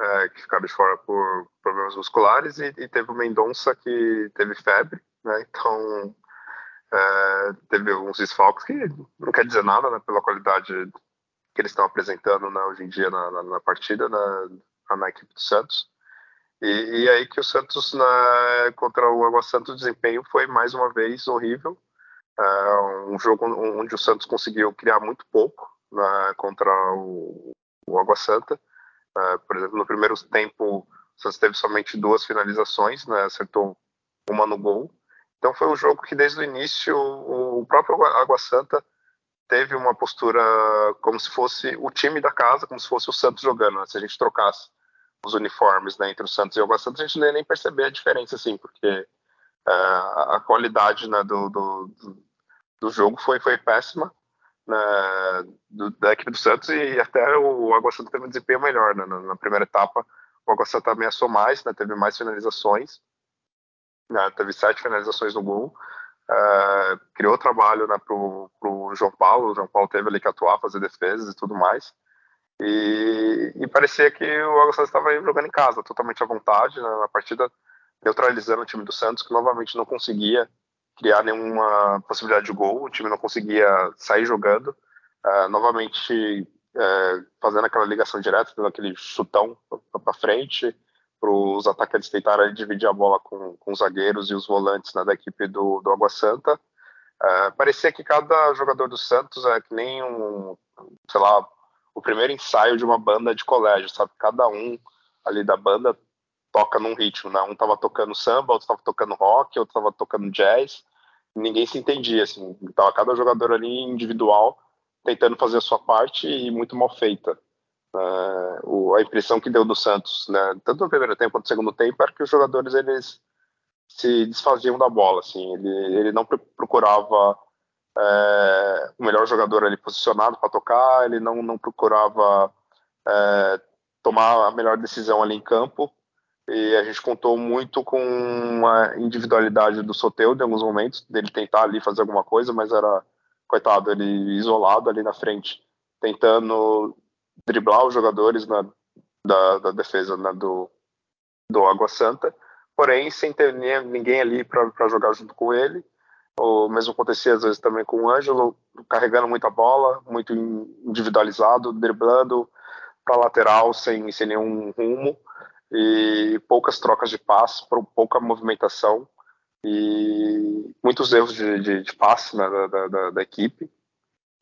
é, que ficaram de fora por problemas musculares, e, e teve o Mendonça que teve febre, né, então é, teve uns desfalques que não quer dizer nada né, pela qualidade que eles estão apresentando né, hoje em dia na, na, na partida na, na, equipe do Santos. E, e aí que o Santos na, contra o Água Santos o desempenho foi mais uma vez horrível. Uh, um jogo onde o Santos conseguiu criar muito pouco né, contra o, o Água Santa. Uh, por exemplo, no primeiro tempo, o Santos teve somente duas finalizações, né, acertou uma no gol. Então foi um jogo que desde o início o próprio Água Santa teve uma postura como se fosse o time da casa, como se fosse o Santos jogando. Né? Se a gente trocasse os uniformes né, entre o Santos e o Água Santa, a gente nem perceber a diferença, assim, porque a qualidade né, do, do, do, jogo foi, foi péssima né, do, da equipe do Santos e até o Água Santa teve um desempenho melhor. Né, na, na, primeira etapa, o Água Santa ameaçou mais, né, teve mais finalizações, né, teve sete finalizações no gol. Uh, criou trabalho né, para o João Paulo. O João Paulo teve ali que atuar, fazer defesas e tudo mais. E, e parecia que o Água Santa estava jogando em casa, totalmente à vontade né, na partida neutralizando o time do Santos, que novamente não conseguia criar nenhuma possibilidade de gol, o time não conseguia sair jogando, uh, novamente uh, fazendo aquela ligação direta, dando aquele chutão para frente, para os atacantes tentarem dividir a bola com, com os zagueiros e os volantes né, da equipe do, do Água Santa. Uh, parecia que cada jogador do Santos é que nem um, sei lá, o primeiro ensaio de uma banda de colégio, sabe? Cada um ali da banda toca num ritmo, né? Um tava tocando samba, outro tava tocando rock, outro tava tocando jazz. Ninguém se entendia, assim. Tava cada jogador ali individual tentando fazer a sua parte e muito mal feita. Uh, o, a impressão que deu do Santos, né, tanto no primeiro tempo quanto no segundo tempo, era que os jogadores eles se desfaziam da bola, assim. Ele, ele não procurava é, o melhor jogador ali posicionado para tocar, ele não, não procurava é, tomar a melhor decisão ali em campo. E a gente contou muito com a individualidade do Soteudo em alguns momentos, dele tentar ali fazer alguma coisa, mas era, coitado, ele isolado ali na frente, tentando driblar os jogadores na, da, da defesa né, do, do Água Santa, porém sem ter ninguém ali para jogar junto com ele. O mesmo acontecia às vezes também com o Ângelo, carregando muita bola, muito individualizado, driblando para lateral sem, sem nenhum rumo e poucas trocas de passe, pouca movimentação e muitos erros de, de, de passe né, da, da, da, equipe.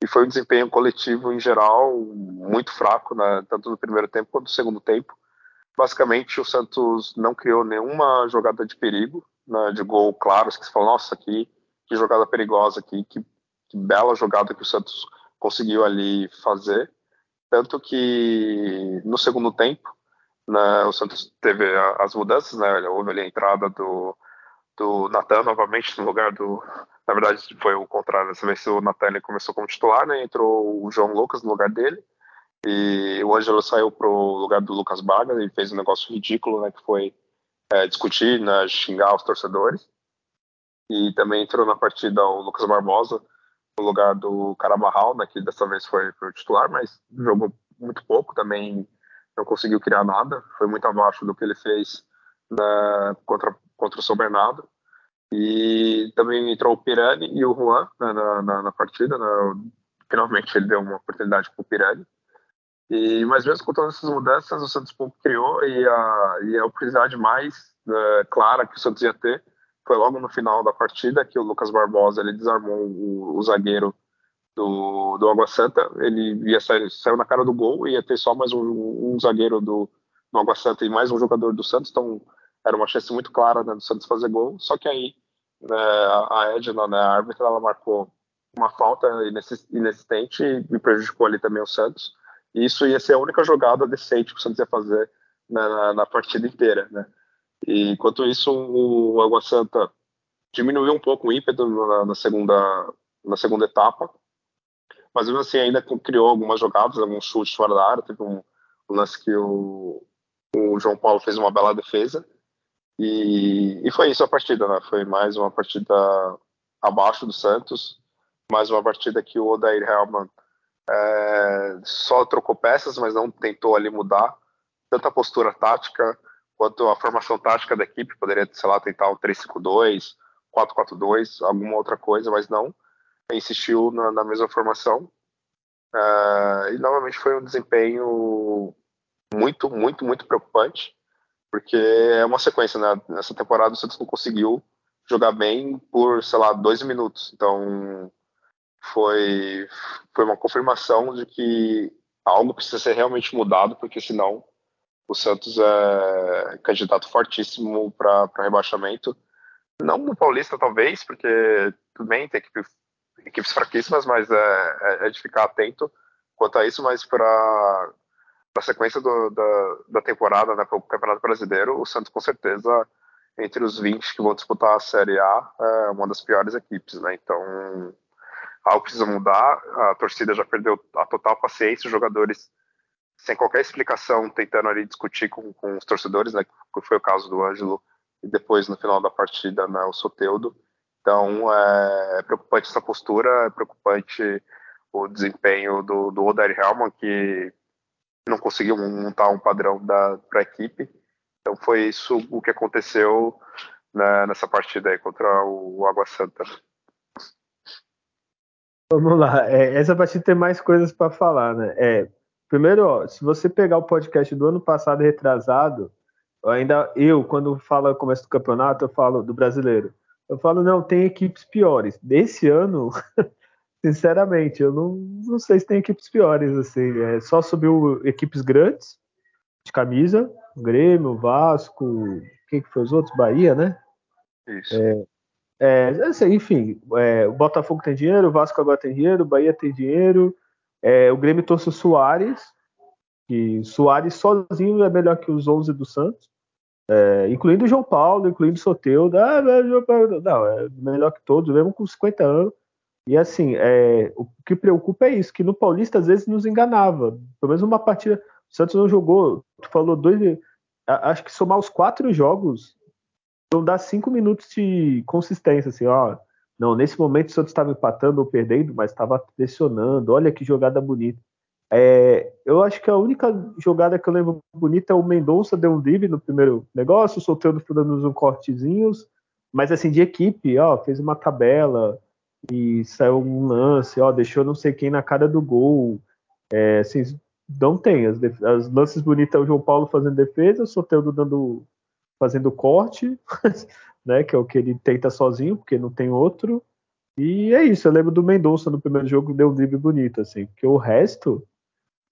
E foi um desempenho coletivo em geral muito fraco, né, tanto no primeiro tempo quanto no segundo tempo. Basicamente, o Santos não criou nenhuma jogada de perigo, né, de gol claro, que você falou, nossa, que, que jogada perigosa aqui, que, que bela jogada que o Santos conseguiu ali fazer. Tanto que no segundo tempo, né, o Santos teve as mudanças, né, houve ali a entrada do, do Natan novamente no lugar do. Na verdade, foi o contrário. Dessa vez o Natan começou como titular, né? Entrou o João Lucas no lugar dele. E o Ângelo saiu pro lugar do Lucas Braga e fez um negócio ridículo, né? Que foi é, discutir, né, xingar os torcedores. E também entrou na partida o Lucas Barbosa no lugar do Carabarral, né? Que dessa vez foi o titular, mas jogou muito pouco também não conseguiu criar nada, foi muito abaixo do que ele fez né, contra, contra o São Bernardo. E também entrou o Pirani e o Juan né, na, na, na, partida. Né, finalmente ele deu uma oportunidade para o Pirani. E, mas mesmo com todas essas mudanças, o Santos pouco criou e a, e a oportunidade mais né, clara que o Santos ia ter foi logo no final da partida que o Lucas Barbosa ele desarmou o, o zagueiro do, do Água Santa, ele ia sair, saiu na cara do gol, ia ter só mais um, um zagueiro do, do Água Santa e mais um jogador do Santos, então era uma chance muito clara né, do Santos fazer gol, só que aí né, a Edna, né, a árbitra, ela marcou uma falta inexistente e prejudicou ali também o Santos, e isso ia ser a única jogada decente que o Santos ia fazer né, na, na, partida inteira, né. E enquanto isso, o Água Santa diminuiu um pouco o ímpeto na, na segunda na segunda etapa, mas mesmo assim ainda criou algumas jogadas, alguns chutes fora da área, teve um, lance que o, o João Paulo fez uma bela defesa, e, e foi isso a partida, né? Foi mais uma partida abaixo do Santos, mais uma partida que o Odair Helman é, só trocou peças, mas não tentou ali mudar tanto a postura tática quanto a formação tática da equipe. Poderia, sei lá, tentar um 3-5-2, 4-4-2, alguma outra coisa, mas não insistiu na, na mesma formação. Uh, e novamente foi um desempenho muito, muito, muito preocupante, porque é uma sequência, né? Nessa temporada o Santos não conseguiu jogar bem por, sei lá, dois minutos. Então foi, foi uma confirmação de que algo precisa ser realmente mudado, porque senão o Santos é candidato fortíssimo para rebaixamento. Não no Paulista, talvez, porque tudo bem, tem equipe equipes fraquíssimas, mas é, é, é, de ficar atento quanto a isso, mas para a sequência do, da, da temporada, né, para o Campeonato Brasileiro, o Santos com certeza entre os 20 que vão disputar a Série A é uma das piores equipes, né? Então algo precisa mudar. A torcida já perdeu a total paciência, os jogadores sem qualquer explicação tentando ali discutir com, com os torcedores, né? Que foi o caso do Ângelo e depois no final da partida, né, o Soteudo. Então é, é preocupante essa postura, é preocupante o desempenho do, do Oder Hellman, que não conseguiu montar um padrão para a equipe. Então foi isso o que aconteceu né, nessa partida aí contra o, o Água Santa. Vamos lá, é, essa partida tem mais coisas para falar, né? É, primeiro, ó, se você pegar o podcast do ano passado retrasado, ainda eu, quando falo começo do campeonato, eu falo do brasileiro. Eu falo, não, tem equipes piores. Desse ano, sinceramente, eu não, não sei se tem equipes piores. Assim, é, só subiu equipes grandes de camisa, Grêmio, Vasco, quem que foi os outros? Bahia, né? Isso. É, é, assim, enfim, é, o Botafogo tem dinheiro, o Vasco agora tem dinheiro, o Bahia tem dinheiro, é, o Grêmio trouxe o Soares, que Soares sozinho é melhor que os 11 do Santos. É, incluindo o João Paulo, incluindo o Soteudo. Ah, não, é melhor que todos, mesmo com 50 anos. E assim, é, o que preocupa é isso, que no Paulista às vezes nos enganava. Pelo menos uma partida. O Santos não jogou, tu falou dois. Acho que somar os quatro jogos não dá cinco minutos de consistência, assim, ó. Não, nesse momento o Santos estava empatando ou perdendo, mas estava pressionando. Olha que jogada bonita. É, eu acho que a única jogada que eu lembro bonita é o Mendonça deu um drible no primeiro negócio, soltando dando uns cortezinhos, mas assim, de equipe, ó, fez uma tabela e saiu um lance, ó, deixou não sei quem na cara do gol. É, assim, não tem. As, as lances bonitas é o João Paulo fazendo defesa, o Soteldo dando fazendo corte, né? Que é o que ele tenta sozinho, porque não tem outro. E é isso. Eu lembro do Mendonça no primeiro jogo deu um drible bonito, assim, porque o resto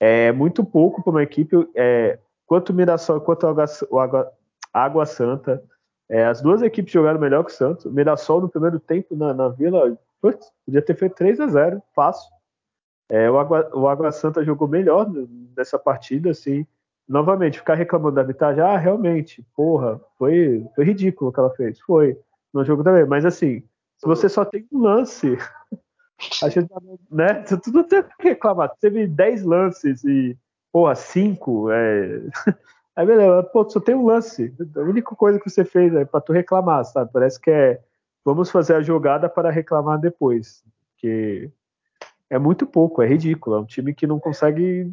é muito pouco para uma equipe. É, quanto o Mirassol quanto o Água, o Água, Água Santa, é, as duas equipes jogaram melhor que o Santos. O Mirassol no primeiro tempo na, na Vila, putz, podia ter feito 3 a 0 fácil. É, o, Água, o Água Santa jogou melhor nessa partida, assim. Novamente, ficar reclamando da arbitragem, ah, realmente, porra, foi, foi ridículo o que ela fez. Foi, no jogo também. Mas assim, se você só tem um lance a gente, né? Tu não tem que reclamar. Teve 10 lances e, porra, 5. É... Aí, beleza, pô, só tem um lance. A única coisa que você fez é pra tu reclamar, sabe? Parece que é. Vamos fazer a jogada para reclamar depois. Porque é muito pouco, é ridículo. É um time que não consegue.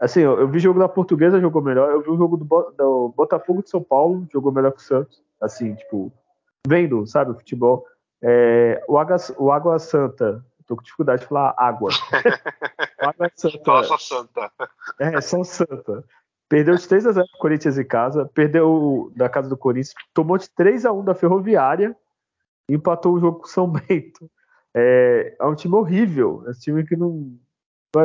Assim, eu, eu vi jogo da Portuguesa, jogou melhor. Eu vi o jogo do, do Botafogo de São Paulo, jogou melhor que o Santos. Assim, tipo, vendo, sabe, o futebol. É, o, Água, o Água Santa tô com dificuldade de falar água. água santa. Nossa santa. É, São Santa. Perdeu de 3 a 0 pro Corinthians em casa, perdeu da casa do Corinthians, tomou de 3 a 1 da Ferroviária e empatou o jogo com o São Bento. É, é, um time horrível, é um time que não.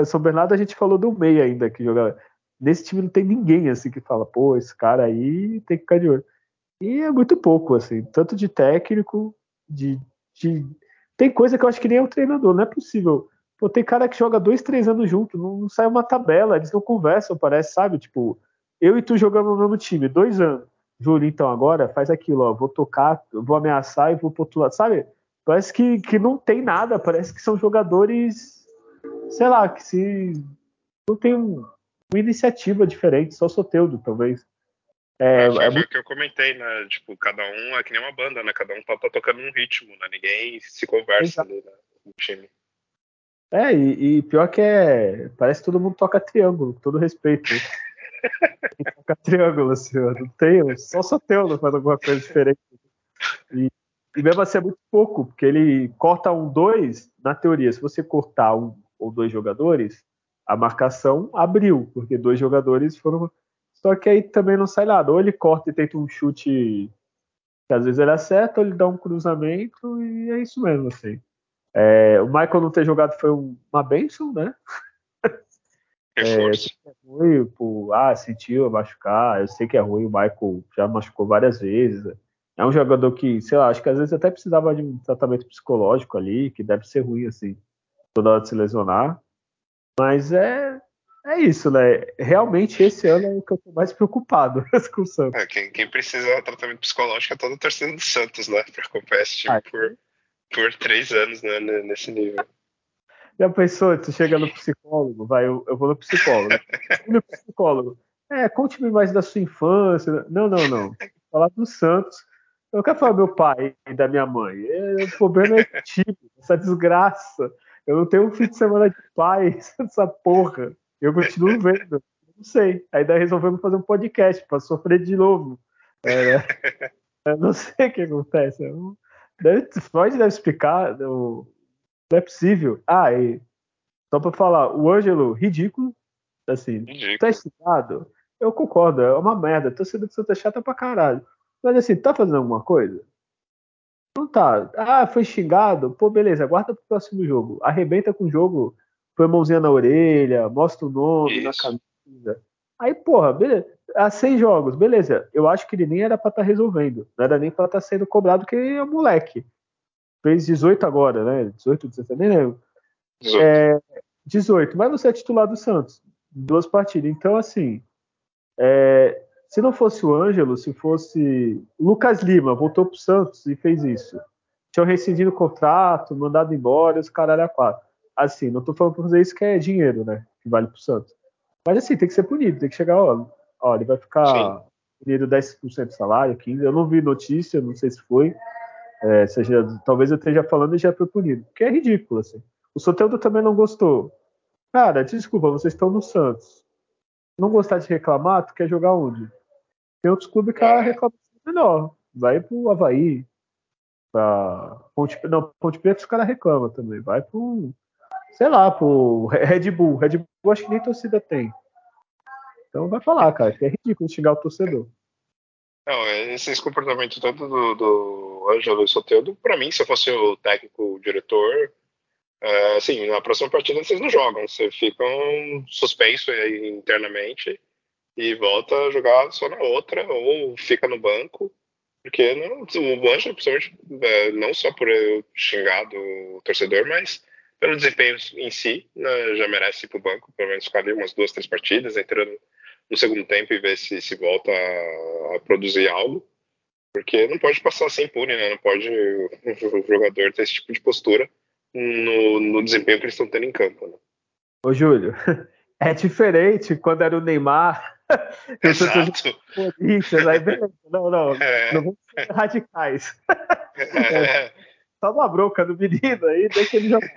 São Bernardo a gente falou do meio ainda que jogava. Nesse time não tem ninguém assim que fala, pô, esse cara aí tem que ficar de olho. E é muito pouco, assim, tanto de técnico, de, de tem coisa que eu acho que nem é o treinador, não é possível. Pô, tem cara que joga dois, três anos junto, não, não sai uma tabela, eles não conversam, parece, sabe? Tipo, eu e tu jogamos no mesmo time, dois anos. Júlio, então agora faz aquilo, ó, vou tocar, vou ameaçar e vou lado, sabe? Parece que, que não tem nada, parece que são jogadores, sei lá, que se não tem um, uma iniciativa diferente, só Soteudo, talvez. É, é, é, o que eu comentei, né? Tipo, cada um é que nem uma banda, né? Cada um tá, tá tocando um ritmo, né? Ninguém se conversa ali né? no time. É, e, e, pior que é. Parece que todo mundo toca triângulo, com todo respeito. toca triângulo, assim, não tem. Só só não faz alguma coisa diferente. E, e mesmo assim é muito pouco, porque ele corta um, dois, na teoria, se você cortar um ou dois jogadores, a marcação abriu, porque dois jogadores foram só que aí também não sai nada. Ou ele corta e tenta um chute que às vezes ele acerta, ou ele dá um cruzamento e é isso mesmo, assim. É, o Michael não ter jogado foi uma benção, né? É, é ruim, por, ah, sentiu machucar. Eu sei que é ruim, o Michael já machucou várias vezes. É um jogador que, sei lá, acho que às vezes até precisava de um tratamento psicológico ali, que deve ser ruim, assim, toda hora de se lesionar. Mas é, é isso, né? Realmente esse ano é o que eu tô mais preocupado com o Santos. É, quem, quem, precisa de tratamento psicológico é toda a torcida do Santos, né? Pra acompanhar esse time ah, por, por três anos, né? Nesse nível. Já pensou, tu chega no psicólogo, vai, eu, eu vou no psicólogo. no psicólogo. É, conte-me mais da sua infância. Não, não, não. Falar do Santos. Eu quero falar do meu pai e da minha mãe. É, o problema é time, essa desgraça. Eu não tenho um fim de semana de paz, essa porra. Eu continuo vendo. Não sei. Aí daí resolvemos fazer um podcast para sofrer de novo. É, né? Eu não sei o que acontece. Deve, Freud deve explicar. Não, não é possível. Ah, e só para falar, o Ângelo, ridículo. Assim, ridículo. tá estudado? Eu concordo, é uma merda. Torcida de Santa chata pra caralho. Mas assim, tá fazendo alguma coisa? Não tá. Ah, foi xingado? Pô, beleza, aguarda pro próximo jogo. Arrebenta com o jogo põe a mãozinha na orelha, mostra o nome Isso. na camisa. Aí, porra, beleza. Há seis jogos, beleza. Eu acho que ele nem era pra estar tá resolvendo. Não era nem pra estar tá sendo cobrado, porque é moleque. Fez 18 agora, né? 18, 17, nem lembro. 18. É, 18. Mas você é titular do Santos. Duas partidas. Então, assim. É, se não fosse o Ângelo, se fosse Lucas Lima, voltou pro Santos e fez isso. tinham rescindido o contrato, mandado embora, os caralho a quatro. Assim, não tô falando pra fazer isso que é dinheiro, né? Que vale pro Santos. Mas assim, tem que ser punido, tem que chegar, ó, ó ele vai ficar Sim. punido 10% do salário, 15%. Eu não vi notícia, não sei se foi. É, seja, talvez eu esteja falando e já foi punido. Porque é ridículo, assim. O Soteldo também não gostou. Cara, desculpa, vocês estão no Santos. Não gostar de reclamar, tu quer jogar onde? Tem outros clubes que a é. reclamação menor. Vai pro Havaí, pra Ponte, não, Ponte Preta os caras reclamam também. Vai pro, sei lá, pro Red Bull. Red Bull acho que nem torcida tem. Então vai falar, cara, que é ridículo xingar o torcedor. Não, esse comportamento tanto do, do Ângelo e Soteldo, pra mim, se eu fosse o técnico, o diretor, é, assim, na próxima partida vocês não jogam, vocês ficam suspensos internamente e volta a jogar só na outra, ou fica no banco, porque não, o Ângelo, principalmente, é, não só por xingar do torcedor, mas pelo desempenho em si, né, já merece ir para o banco, pelo menos ficar ali umas duas, três partidas, entrando no segundo tempo e ver se, se volta a, a produzir algo. Porque não pode passar sem pune, né? Não pode o jogador ter esse tipo de postura no, no desempenho que eles estão tendo em campo. Né? Ô, Júlio, é diferente quando era o Neymar. Exato. Corinthians, aí beleza. Não, não. É. Não vamos ser radicais. É. Só uma bronca do menino aí, deixa ele jogar.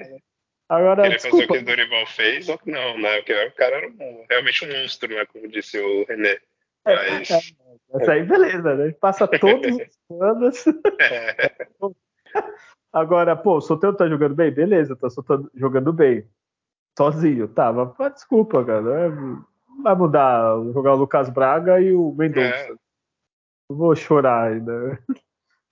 Agora, Ele desculpa. fazer o que o Dorival fez ou não, né? Porque o cara era um, realmente um monstro, né? Como disse o René. É, Mas... É, é, essa aí, beleza, né? Passa todos os anos. É. Agora, pô, o Soteldo tá jogando bem? Beleza, tá jogando bem. Sozinho, tá, mas desculpa, cara. Vai mudar, jogar o Lucas Braga e o Mendonça. É. Vou chorar ainda.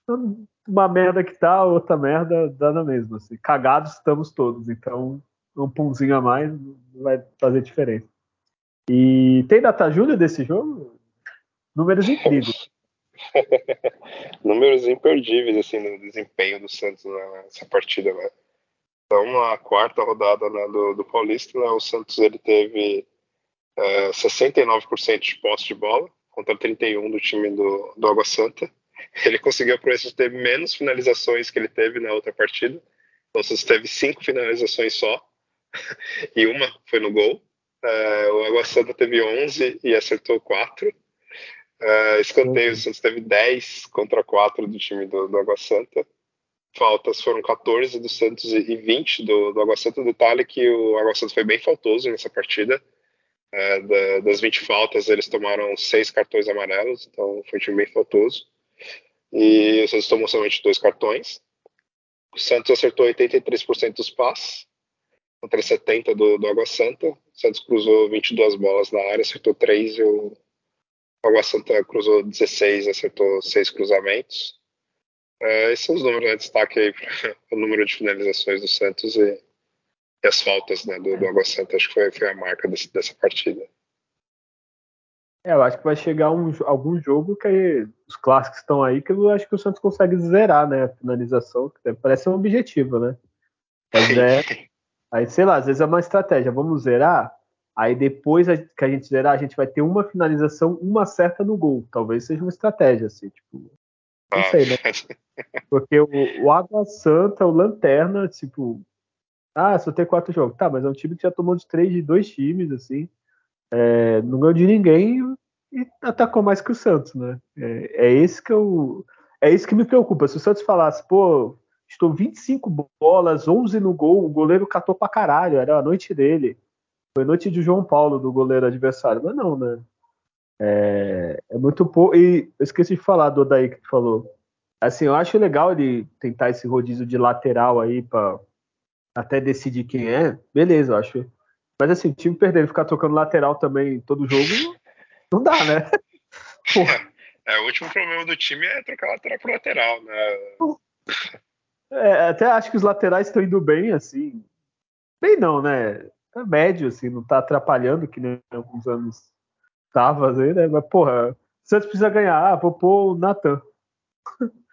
Uma merda que tá, outra merda dá na mesma. Assim. Cagados estamos todos, então um punzinho a mais vai fazer diferença. E tem data Júlia desse jogo? Números incríveis. Números imperdíveis, assim, no desempenho do Santos nessa partida, né? Então, na quarta rodada né, do, do, Paulista, né, o Santos ele teve é, 69% de posse de bola, contra 31% do time do, do Água Santa. Ele conseguiu, por isso, ter menos finalizações que ele teve na outra partida. Então, o Santos teve cinco finalizações só, e uma foi no gol. É, o Água Santa teve 11 e acertou 4. Uh, escanteios, o Santos teve 10 contra 4 do time do, do Água Santa. Faltas foram 14 do Santos e 20 do, do Água Santa. Detalhe que o Água Santa foi bem faltoso nessa partida. Uh, da, das 20 faltas, eles tomaram 6 cartões amarelos, então foi um time bem faltoso. E o Santos tomou somente dois cartões. O Santos acertou 83% dos passes, contra 70% do, do Água Santa. O Santos cruzou 22 bolas na área, acertou 3 e o Água Santa cruzou 16, acertou 6 cruzamentos. É, esses são os números, né? Destaque aí para o número de finalizações do Santos e, e as faltas né, do, do Água Santa. Acho que foi, foi a marca desse, dessa partida. É, eu acho que vai chegar um, algum jogo que os clássicos estão aí, que eu acho que o Santos consegue zerar, né? A finalização, que parece um objetivo, né? Mas é, aí, sei lá, às vezes é uma estratégia. Vamos zerar? Aí depois que a gente zerar, a gente vai ter uma finalização, uma certa no gol. Talvez seja uma estratégia, assim, tipo. Não sei, né? Porque o, o Água Santa, o Lanterna, tipo. Ah, só tem quatro jogos. Tá, mas é um time que já tomou de três de dois times, assim. É, não ganhou de ninguém e atacou mais que o Santos, né? É, é esse que eu. É isso que me preocupa. Se o Santos falasse, pô, estou 25 bolas, 11 no gol, o goleiro catou pra caralho, era a noite dele. Foi noite de João Paulo, do goleiro adversário. Mas não, né? É, é muito pouco. E eu esqueci de falar do Odaí que falou. Assim, eu acho legal ele tentar esse rodízio de lateral aí para até decidir quem é. Beleza, eu acho. Mas assim, o time perder e ficar tocando lateral também todo jogo, não dá, né? Porra. É, o último problema do time é trocar lateral por lateral, né? É, até acho que os laterais estão indo bem, assim. Bem não, né? é médio, assim, não tá atrapalhando, que nem alguns anos tava, assim, né? Mas, porra, o Santos precisa ganhar, ah, vou pôr o Natan.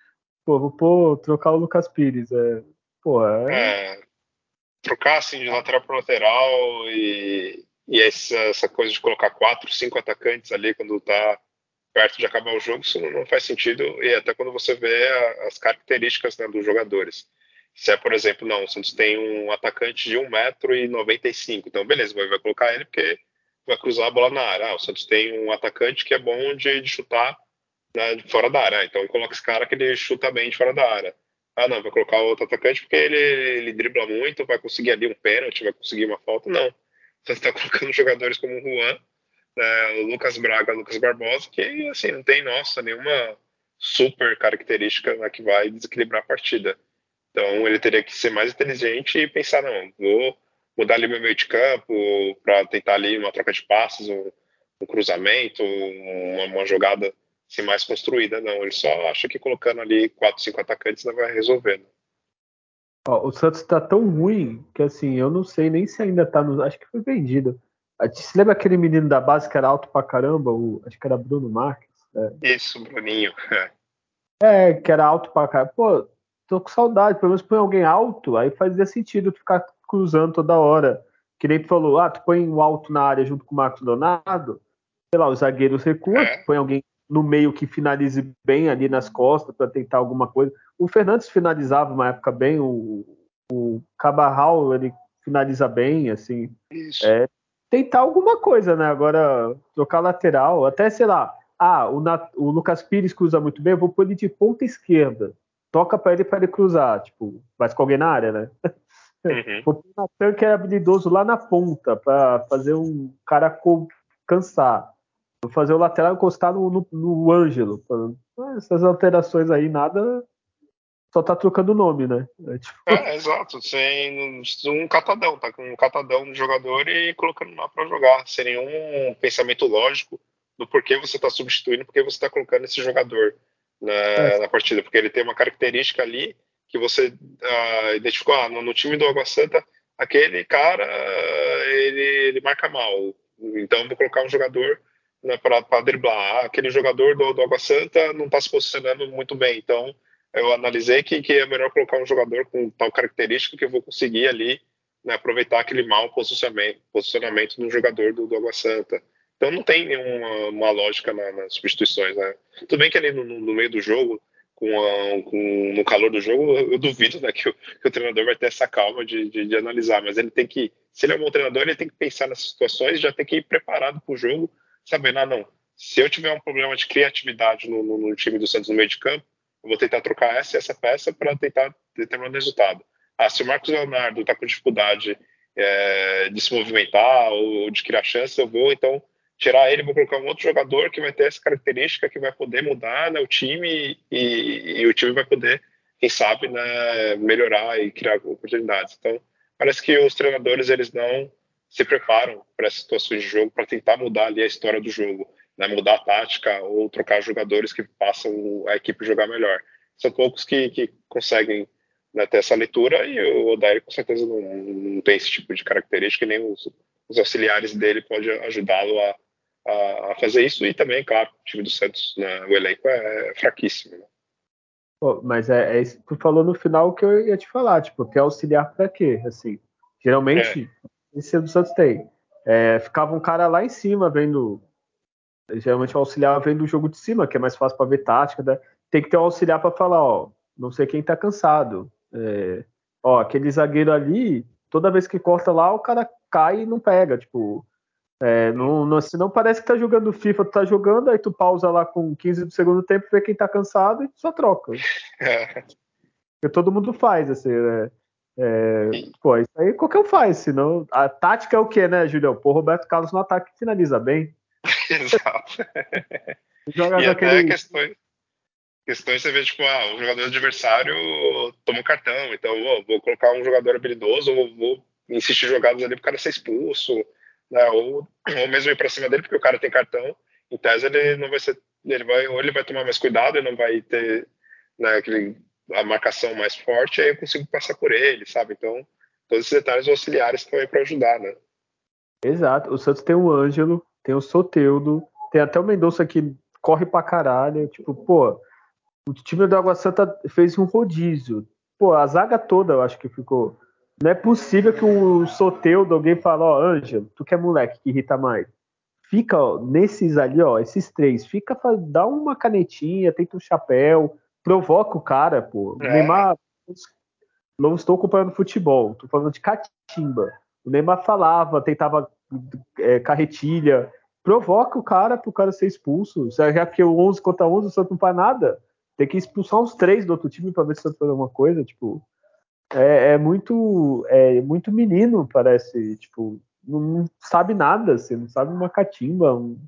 Pô, vou pôr, trocar o Lucas Pires. É, porra, é... é... trocar assim de lateral para lateral e, e essa, essa, coisa de colocar quatro, cinco atacantes ali quando tá perto de acabar o jogo, isso não faz sentido, e até quando você vê as características né, dos jogadores. Se é, por exemplo, não, o Santos tem um atacante de 1,95m, então beleza, vai, vai colocar ele porque vai cruzar a bola na área. Ah, o Santos tem um atacante que é bom de, de chutar né, de fora da área, então coloca esse cara que ele chuta bem de fora da área. Ah, não, vai colocar outro atacante porque ele, ele dribla muito, vai conseguir ali um pênalti, vai conseguir uma falta. Não. Você está colocando jogadores como o Juan, né, o Lucas Braga, o Lucas Barbosa, que assim, não tem, nossa, nenhuma super característica né, que vai desequilibrar a partida. Então ele teria que ser mais inteligente e pensar, não, vou mudar ali meu meio de campo para tentar ali uma troca de passes, um, um cruzamento, uma, uma jogada assim, mais construída. Não, ele só acha que colocando ali quatro, cinco atacantes não vai resolver. Né? Ó, o Santos tá tão ruim que assim, eu não sei nem se ainda tá no. Acho que foi vendido. Você lembra aquele menino da base que era alto pra caramba? O, acho que era Bruno Marques. É. Isso, Bruninho. É. que era alto pra caramba. Pô, tô com saudade. Pelo menos põe alguém alto, aí fazia sentido tu ficar cruzando toda hora. Que nem tu falou, ah, tu põe o alto na área junto com o Marcos Leonardo, sei lá, os zagueiros recuam, é. põe alguém no meio que finalize bem ali nas costas para tentar alguma coisa. O Fernandes finalizava uma época bem, o, o Cabarral ele finaliza bem, assim. Isso. É, tentar alguma coisa, né? Agora, trocar lateral, até sei lá, ah, o, Nat, o Lucas Pires cruza muito bem, eu vou pôr ele de ponta esquerda. Toca para ele para ele cruzar, tipo, vai com alguém na área, né? Uhum. O Natan que é habilidoso lá na ponta, para fazer um cara cansar fazer o lateral encostar no, no, no Ângelo. Essas alterações aí, nada. Só tá trocando o nome, né? É, tipo... é exato. Sem um catadão, tá com um catadão no jogador e colocando lá para jogar. Sem nenhum pensamento lógico do porquê você tá substituindo, porque você tá colocando esse jogador na, é. na partida. Porque ele tem uma característica ali que você uh, identificou ah, no, no, time do Água Santa, aquele cara ele, ele marca mal. Então vou colocar um jogador né, para driblar. Ah, aquele jogador do, do Água Santa não está se posicionando muito bem. Então, eu analisei que, que é melhor colocar um jogador com tal característica que eu vou conseguir ali né, aproveitar aquele mau posicionamento, posicionamento do jogador do, do Água Santa. Então, não tem nenhuma lógica na, nas substituições. Né? Tudo bem que ali no, no meio do jogo, com, a, com, no calor do jogo, eu duvido né, que, o, que, o, treinador vai ter essa calma de, de, de, analisar, mas ele tem que, se ele é um bom treinador, ele tem que pensar nessas situações já tem que ir preparado para o jogo sabendo, ah, não, se eu tiver um problema de criatividade no, no, no, time do Santos no meio de campo, eu vou tentar trocar essa e essa peça para tentar determinar o resultado. Ah, se o Marcos Leonardo está com dificuldade é, de se movimentar ou de criar chance, eu vou então tirar ele, vou colocar um outro jogador que vai ter essa característica que vai poder mudar né, o time e, e, o time vai poder, quem sabe, né, melhorar e criar oportunidades. Então, parece que os treinadores eles não se preparam para essas situações de jogo para tentar mudar ali a história do jogo, né? mudar a tática ou trocar jogadores que passam a equipe jogar melhor. São poucos que, que conseguem né, ter essa leitura e o Odair com certeza não, não, tem esse tipo de característica e nem os, os auxiliares dele pode ajudá-lo a, a, a, fazer isso e também, claro, o time do Santos, né, o elenco é, fraquíssimo. Né? Pô, mas é, é, isso que tu falou no final que eu ia te falar, tipo, ter auxiliar para quê? Assim, geralmente é esse do Santos tem. É, ficava um cara lá em cima vendo. Geralmente o auxiliar vem do jogo de cima, que é mais fácil para ver tática. Né? Tem que ter um auxiliar para falar, ó, não sei quem tá cansado. É, ó, aquele zagueiro ali, toda vez que corta lá, o cara cai e não pega. Tipo, é, não, não, senão parece que tá jogando FIFA, tu tá jogando, aí tu pausa lá com 15 do segundo tempo, vê quem tá cansado e só troca. É. Porque todo mundo faz, assim, né? É, pô, isso aí qualquer um faz, senão. A tática é o que, né, Julião? Pô, Roberto Carlos no ataque finaliza bem. Exato. Joga e daquele... até questões, questões você vê, tipo, ah, o jogador adversário toma um cartão, então oh, vou colocar um jogador habilidoso, ou vou insistir jogadas ali pro cara ser expulso, né? Ou, ou mesmo ir pra cima dele porque o cara tem cartão. Em tese ele não vai ser. Ele vai, ou ele vai tomar mais cuidado e não vai ter né, aquele a marcação mais forte, aí eu consigo passar por ele, sabe? Então, todos esses detalhes auxiliares aí para ajudar, né? Exato. O Santos tem o Ângelo, tem o Soteudo, tem até o Mendonça que corre pra caralho. Tipo, pô, o time do Água Santa fez um rodízio. Pô, a zaga toda eu acho que ficou. Não é possível que o Soteudo, alguém fale, ó, oh, Ângelo, tu que é moleque que irrita mais. fica ó, nesses ali, ó, esses três, fica, dá uma canetinha, tenta um chapéu, provoca o cara, pô. O é. Neymar, não estou comparando futebol, estou falando de catimba. O Neymar falava, tentava é, carretilha, provoca o cara para o cara ser expulso. Já que o 11 contra 11 o Santos não faz nada, tem que expulsar uns três do outro time para ver se o Santos faz alguma coisa. Tipo, é, é, muito, é muito menino, parece. Tipo, não, não sabe nada, assim, não sabe uma catimba, um,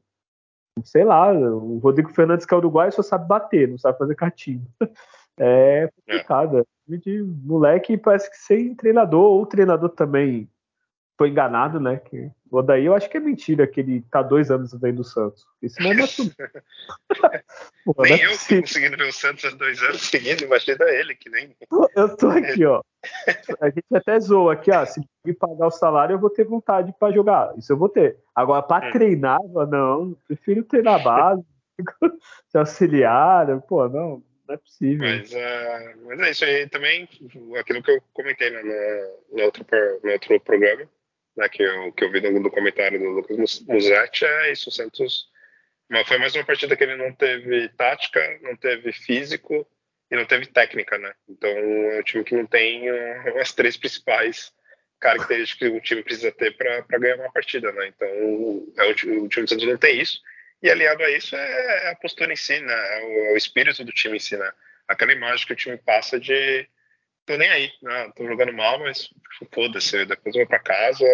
sei lá. O Rodrigo Fernandes, que é uruguaio, só sabe bater, não sabe fazer catimba. É complicado. É. De moleque parece que sem treinador, ou treinador também foi enganado, né? Que, o daí eu acho que é mentira que ele tá dois anos vendo o Santos. Isso não é. Pô, nem é eu tô conseguindo ver o Santos há dois anos seguindo, imagina ele, que nem. Eu tô aqui, ó. A gente até zoa aqui, ó. Se me pagar o salário, eu vou ter vontade para jogar. Isso eu vou ter. Agora, para hum. treinar, não. Prefiro treinar base, ser auxiliar. Pô, não não é possível. Mas, uh, mas é isso aí também, aquilo que eu comentei né, no, no, outro, no outro programa, né, que, eu, que eu vi no comentário do Lucas Musetti, é isso, o Santos mas foi mais uma partida que ele não teve tática, não teve físico e não teve técnica, né? Então é um time que não tem uh, as três principais características que o time precisa ter para ganhar uma partida, né? Então é o, o time do Santos não tem isso e aliado a isso é, é a postura em si, né? É o, é o, espírito do time em si, né? Aquela imagem que o time passa de tô nem aí, né? tô jogando mal, mas foda-se, depois eu vou para casa,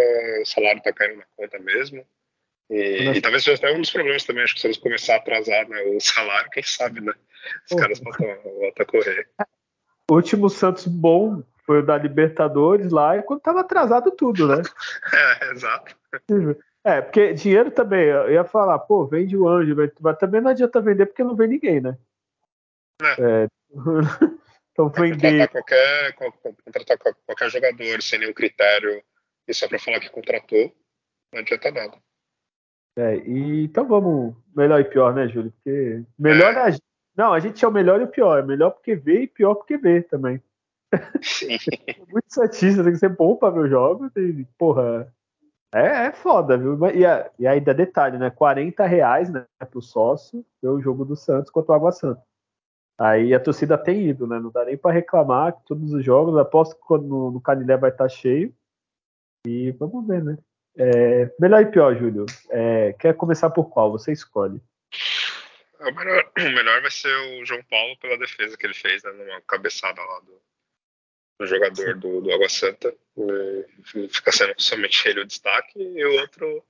o salário tá caindo na conta mesmo. E, e, talvez seja até um dos problemas também, acho que se eles começar a atrasar né, o salário, quem sabe, né? Os Pô. caras voltam, voltam a correr. O último Santos bom foi o da Libertadores lá, e quando tava atrasado tudo, né? é, exato. É, porque dinheiro também, eu ia falar, pô, vende o anjo, mas também não adianta vender porque não vem ninguém, né? É. é. então vender. Contratar qualquer, contratar qualquer jogador sem nenhum critério e só pra falar que contratou, não adianta nada. É, e, então vamos, melhor e pior, né, Júlio? Porque melhor é. gente. Não, a gente é o melhor e o pior. É melhor porque vê e pior porque vê também. Sim. Muito satista, tem que ser bom pra ver o jogo. E, porra, é, é foda, viu? E, a, e ainda detalhe, né? 40 reais né, pro sócio ver o jogo do Santos contra o Água Santa. Aí a torcida tem ido, né? Não dá nem para reclamar que todos os jogos, aposto que quando no, Canilé vai estar tá cheio. E vamos ver, né? É, melhor e pior, Júlio. É, quer começar por qual? Você escolhe. O melhor, o melhor vai ser o João Paulo pela defesa que ele fez, né? Numa cabeçada lá do, o jogador do, do Água Santa. Fica sendo somente ele o destaque. E o outro,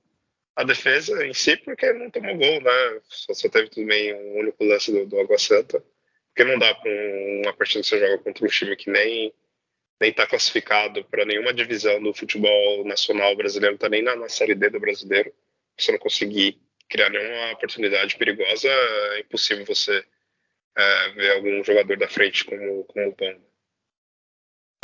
a defesa em si, porque não tomou gol, né? Só, só teve também um único lance do, do Água Santa. Porque não dá para uma partida que você joga contra um time que nem nem está classificado para nenhuma divisão do futebol nacional brasileiro, está nem na, na Série D do brasileiro. Você não conseguir criar nenhuma oportunidade perigosa, é impossível você é, ver algum jogador da frente como, como bom.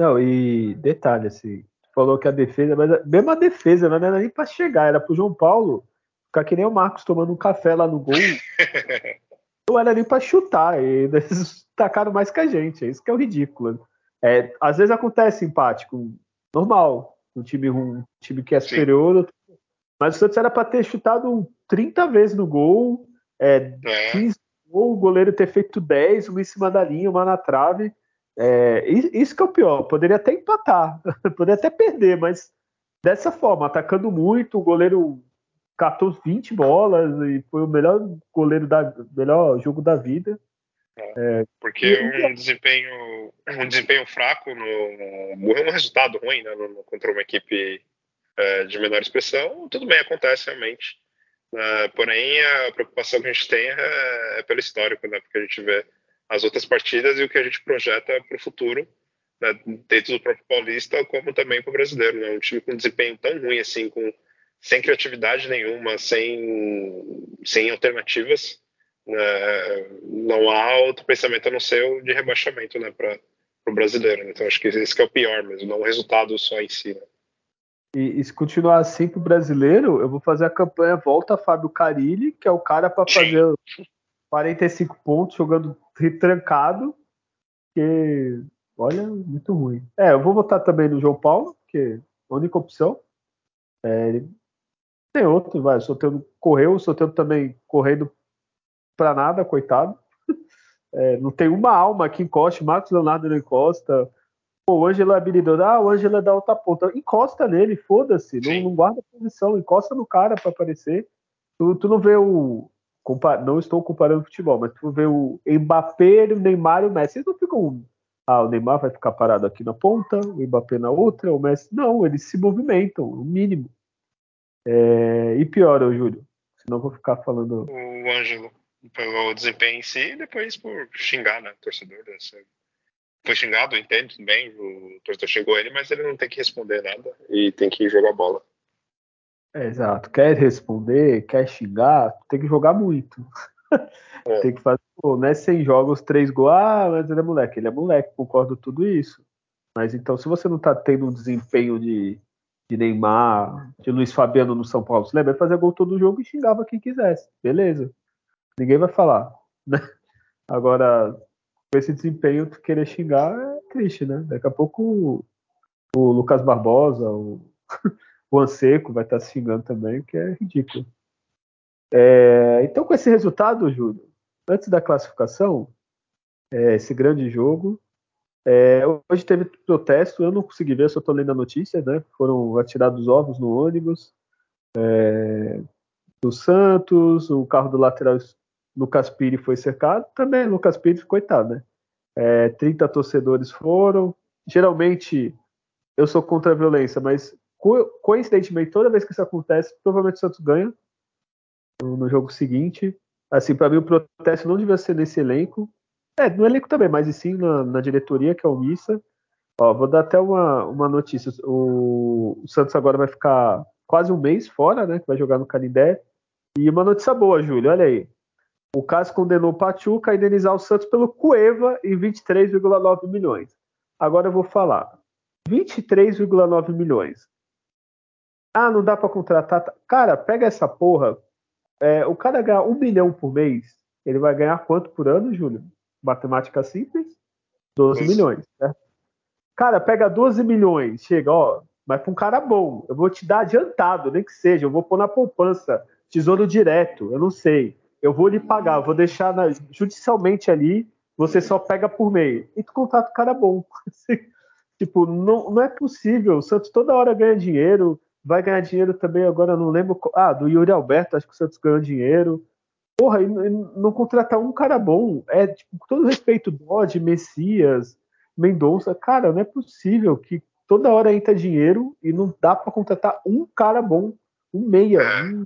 Não, e detalhe, assim, falou que a defesa, mas a, mesmo a defesa, não era nem para chegar, era pro João Paulo ficar que nem o Marcos tomando um café lá no gol. não era nem para chutar, e eles tacaram mais que a gente, é isso que é o ridículo. É, às vezes acontece empático, normal, um time um time que é superior, mas o Santos era para ter chutado 30 vezes no gol, é, é. 15 gol, o goleiro ter feito 10, uma em cima da linha, uma na trave. É, isso que é o pior. Poderia até empatar, poderia até perder, mas dessa forma, atacando muito, o goleiro catou 20 bolas e foi o melhor goleiro da melhor jogo da vida. É, porque um desempenho um desempenho fraco no, um resultado ruim né, no, contra uma equipe é, de menor expressão, tudo bem, acontece realmente. É, porém, a preocupação que a gente tem é, é pelo histórico, né, porque a gente vê as outras partidas e o que a gente projeta para o futuro, né, dentro do próprio Paulista, como também para o brasileiro. Né, um time com desempenho tão ruim assim, com, sem criatividade nenhuma, sem, sem alternativas, né, não há outro pensamento a não ser o de rebaixamento né, para o brasileiro. Então acho que esse que é o pior mesmo, não o resultado só em si. Né. E, e, se continuar assim pro brasileiro, eu vou fazer a campanha Volta Fábio Carilli, que é o cara para fazer 45 pontos jogando retrancado, que olha, muito ruim. É, eu vou votar também no João Paulo, que é a única opção. É, Tem outro, vai. O Soteldo correu, o Soteldo também correndo pra nada, coitado. É, não tem uma alma que encoste, Marcos Leonardo não encosta. Pô, o Ângelo é habilidoso. Ah, o Ângelo é da outra ponta. Encosta nele, foda-se. Não, não, guarda posição, encosta no cara para aparecer. Tu, tu não vê o. Não estou comparando futebol, mas tu vê o Mbappé, o Neymar e o Messi. Eles não ficam. Ah, o Neymar vai ficar parado aqui na ponta, o Mbappé na outra, o Messi. Não, eles se movimentam, o mínimo. É... E pior, ô Júlio. Senão eu vou ficar falando. O Ângelo pelo desempenho em si e depois por xingar, né? Torcedor. Dessa... Foi xingado, entendo tudo bem. O torcedor chegou a ele, mas ele não tem que responder nada e tem que jogar bola. É, exato. Quer responder, quer xingar, tem que jogar muito. É. tem que fazer, pô, não é 100 jogos, 3 gols. Ah, mas ele é moleque. Ele é moleque, concordo tudo isso. Mas então, se você não tá tendo um desempenho de, de Neymar, de Luiz Fabiano no São Paulo, você lembra? Ele fazia gol todo jogo e xingava quem quisesse. Beleza ninguém vai falar. Né? Agora, com esse desempenho, tu querer xingar é triste, né? Daqui a pouco o, o Lucas Barbosa, o, o Anseco vai estar se xingando também, que é ridículo. É, então, com esse resultado, Júlio, antes da classificação, é, esse grande jogo, é, hoje teve protesto, eu não consegui ver, só estou lendo a notícia, né? Foram atirados ovos no ônibus é, do Santos, o carro do lateral Lucas Pires foi cercado, também Lucas Pires, coitado, né? É, 30 torcedores foram. Geralmente, eu sou contra a violência, mas co coincidentemente, toda vez que isso acontece, provavelmente o Santos ganha no, no jogo seguinte. Assim, para mim, o protesto não devia ser nesse elenco. É, no elenco também, mas sim na, na diretoria, que é o Missa. Ó, vou dar até uma, uma notícia. O, o, Santos agora vai ficar quase um mês fora, né? Que vai jogar no Canindé. E uma notícia boa, Júlio, olha aí. O caso condenou o Pachuca a indenizar o Santos pelo Cueva em 23,9 milhões. Agora eu vou falar. 23,9 milhões. Ah, não dá para contratar. Cara, pega essa porra. É, o cara ganhar um milhão por mês, ele vai ganhar quanto por ano, Júlio? Matemática simples? 12 Isso. milhões, certo? Cara, pega 12 milhões, chega, ó, mas para um cara bom, eu vou te dar adiantado, nem que seja, eu vou pôr na poupança, tesouro direto, eu não sei eu vou lhe pagar, vou deixar na, judicialmente ali, você só pega por meio. E tu contrata o cara bom. tipo, não, não é possível. O Santos toda hora ganha dinheiro, vai ganhar dinheiro também, agora não lembro. Ah, do Yuri Alberto, acho que o Santos ganhou dinheiro. Porra, e, não contratar um cara bom. É, tipo, com todo respeito, Dodge, Messias, Mendonça, cara, não é possível que toda hora entra dinheiro e não dá para contratar um cara bom, um meia. É. Um...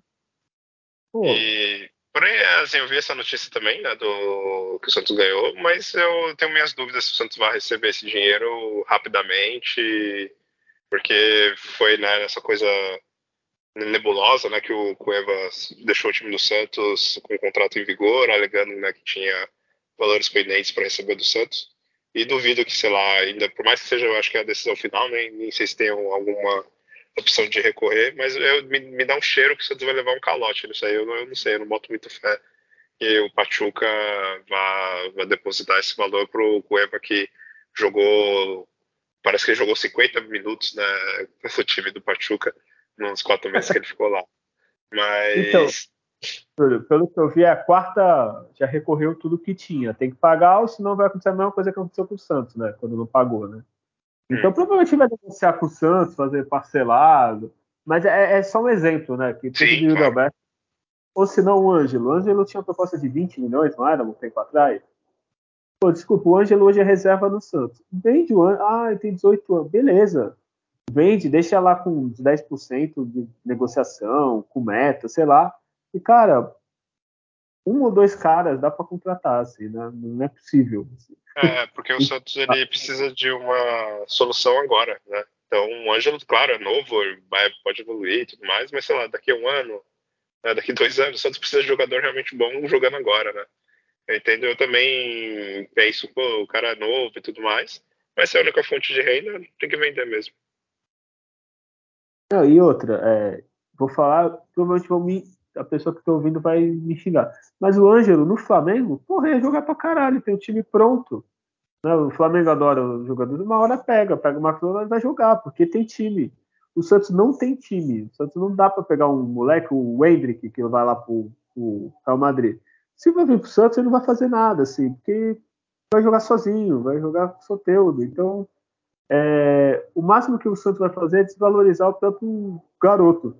Pô. E Porém, assim, eu vi essa notícia também, né, do que o Santos ganhou, mas eu tenho minhas dúvidas se o Santos vai receber esse dinheiro rapidamente, porque foi né, essa coisa nebulosa, né, que o Cuevas deixou o time do Santos com o contrato em vigor, alegando né, que tinha valores pendentes para receber do Santos. E duvido que, sei lá, ainda por mais que seja, eu acho que é a decisão final, nem, nem sei se tem alguma opção de recorrer, mas eu, me, me, dá um cheiro que o Santos vai levar um calote nisso aí. Eu, eu não sei, eu não boto muito fé que o Pachuca vá depositar esse valor pro Cueva que jogou. Parece que ele jogou 50 minutos né, no time do Pachuca nos quatro meses que ele ficou lá. Mas. Então, pelo que eu vi, a quarta já recorreu tudo que tinha. Tem que pagar, ou senão vai acontecer a mesma coisa que aconteceu com o Santos, né? Quando não pagou, né? Então, provavelmente vai negociar com o Santos, fazer parcelado. Mas é, é só um exemplo, né? Que teve Sim, de Alberto. Ou se não, o Ângelo. O Ângelo tinha uma proposta de 20 milhões, não era? Um tempo atrás. Pô, desculpa, o Ângelo hoje é reserva no Santos. Vende o Ângelo. Ah, tem 18 anos. Beleza. Vende, deixa lá com 10% de negociação, com meta, sei lá. E, cara, um ou dois caras dá para contratar, assim, né? Não é possível. Assim. É, porque o Santos ele precisa de uma solução agora, né? Então, o Ângelo, claro, é novo, vai, pode evoluir e tudo mais, mas sei lá, daqui a um ano, né, daqui a dois anos, o Santos precisa de jogador realmente bom jogando agora, né? Eu entendo, eu também penso, pô, o cara é novo e tudo mais, mas se é a única fonte de renda, tem que vender mesmo. Não, e outra, é, vou falar, provavelmente me, a pessoa que está ouvindo vai me xingar. Mas o Ângelo, no Flamengo, porra, ia jogar pra caralho, tem o time pronto. Né? O Flamengo adora o jogador, uma hora pega, pega o McDonald's e vai jogar, porque tem time. o Santos não tem time. O Santos não dá para pegar um moleque, o Hendrick, que vai lá pro, pro Real Madrid. Se vai vir pro Santos, ele não vai fazer nada, assim, porque vai jogar sozinho, vai jogar com Soteudo. Então, é, o máximo que o Santos vai fazer é desvalorizar o próprio garoto.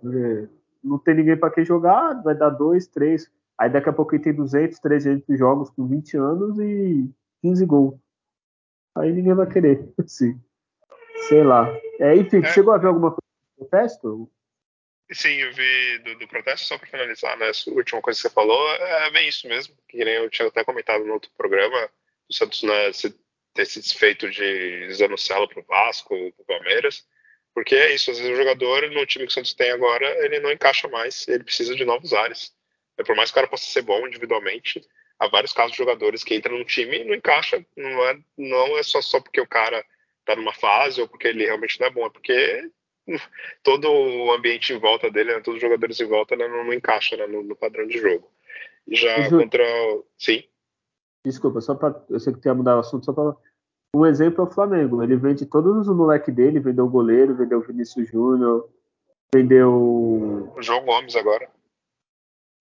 Não tem ninguém para quem jogar, vai dar dois, três. Aí daqui a pouco ele tem 200, 300 jogos com 20 anos e 15 gols. Aí ninguém vai querer, assim. Sei lá. É, enfim, é. chegou a ver alguma coisa do protesto? Sim, eu vi do, do protesto, só para finalizar, né? A última coisa que você falou é bem isso mesmo. Que nem eu tinha até comentado no outro programa, o Santos né, se, ter se desfeito de Zanocelo pro Vasco, pro Palmeiras. Porque é isso, às vezes o jogador no time que o Santos tem agora, ele não encaixa mais, ele precisa de novos ares. É, por mais que o cara possa ser bom individualmente, há vários casos de jogadores que entram no time e não encaixa. Não é, não é só, só porque o cara tá numa fase ou porque ele realmente não é bom, é porque todo o ambiente em volta dele, né, todos os jogadores em volta né, não, não encaixa né, no, no, padrão de jogo. E já Ju... contra. Sim. Desculpa, só para. Eu sei que tem mudar o assunto, só para. Um exemplo é o Flamengo. Ele vende todos os moleques dele, vendeu o goleiro, vendeu o Vinícius Júnior, vendeu. O João Gomes agora.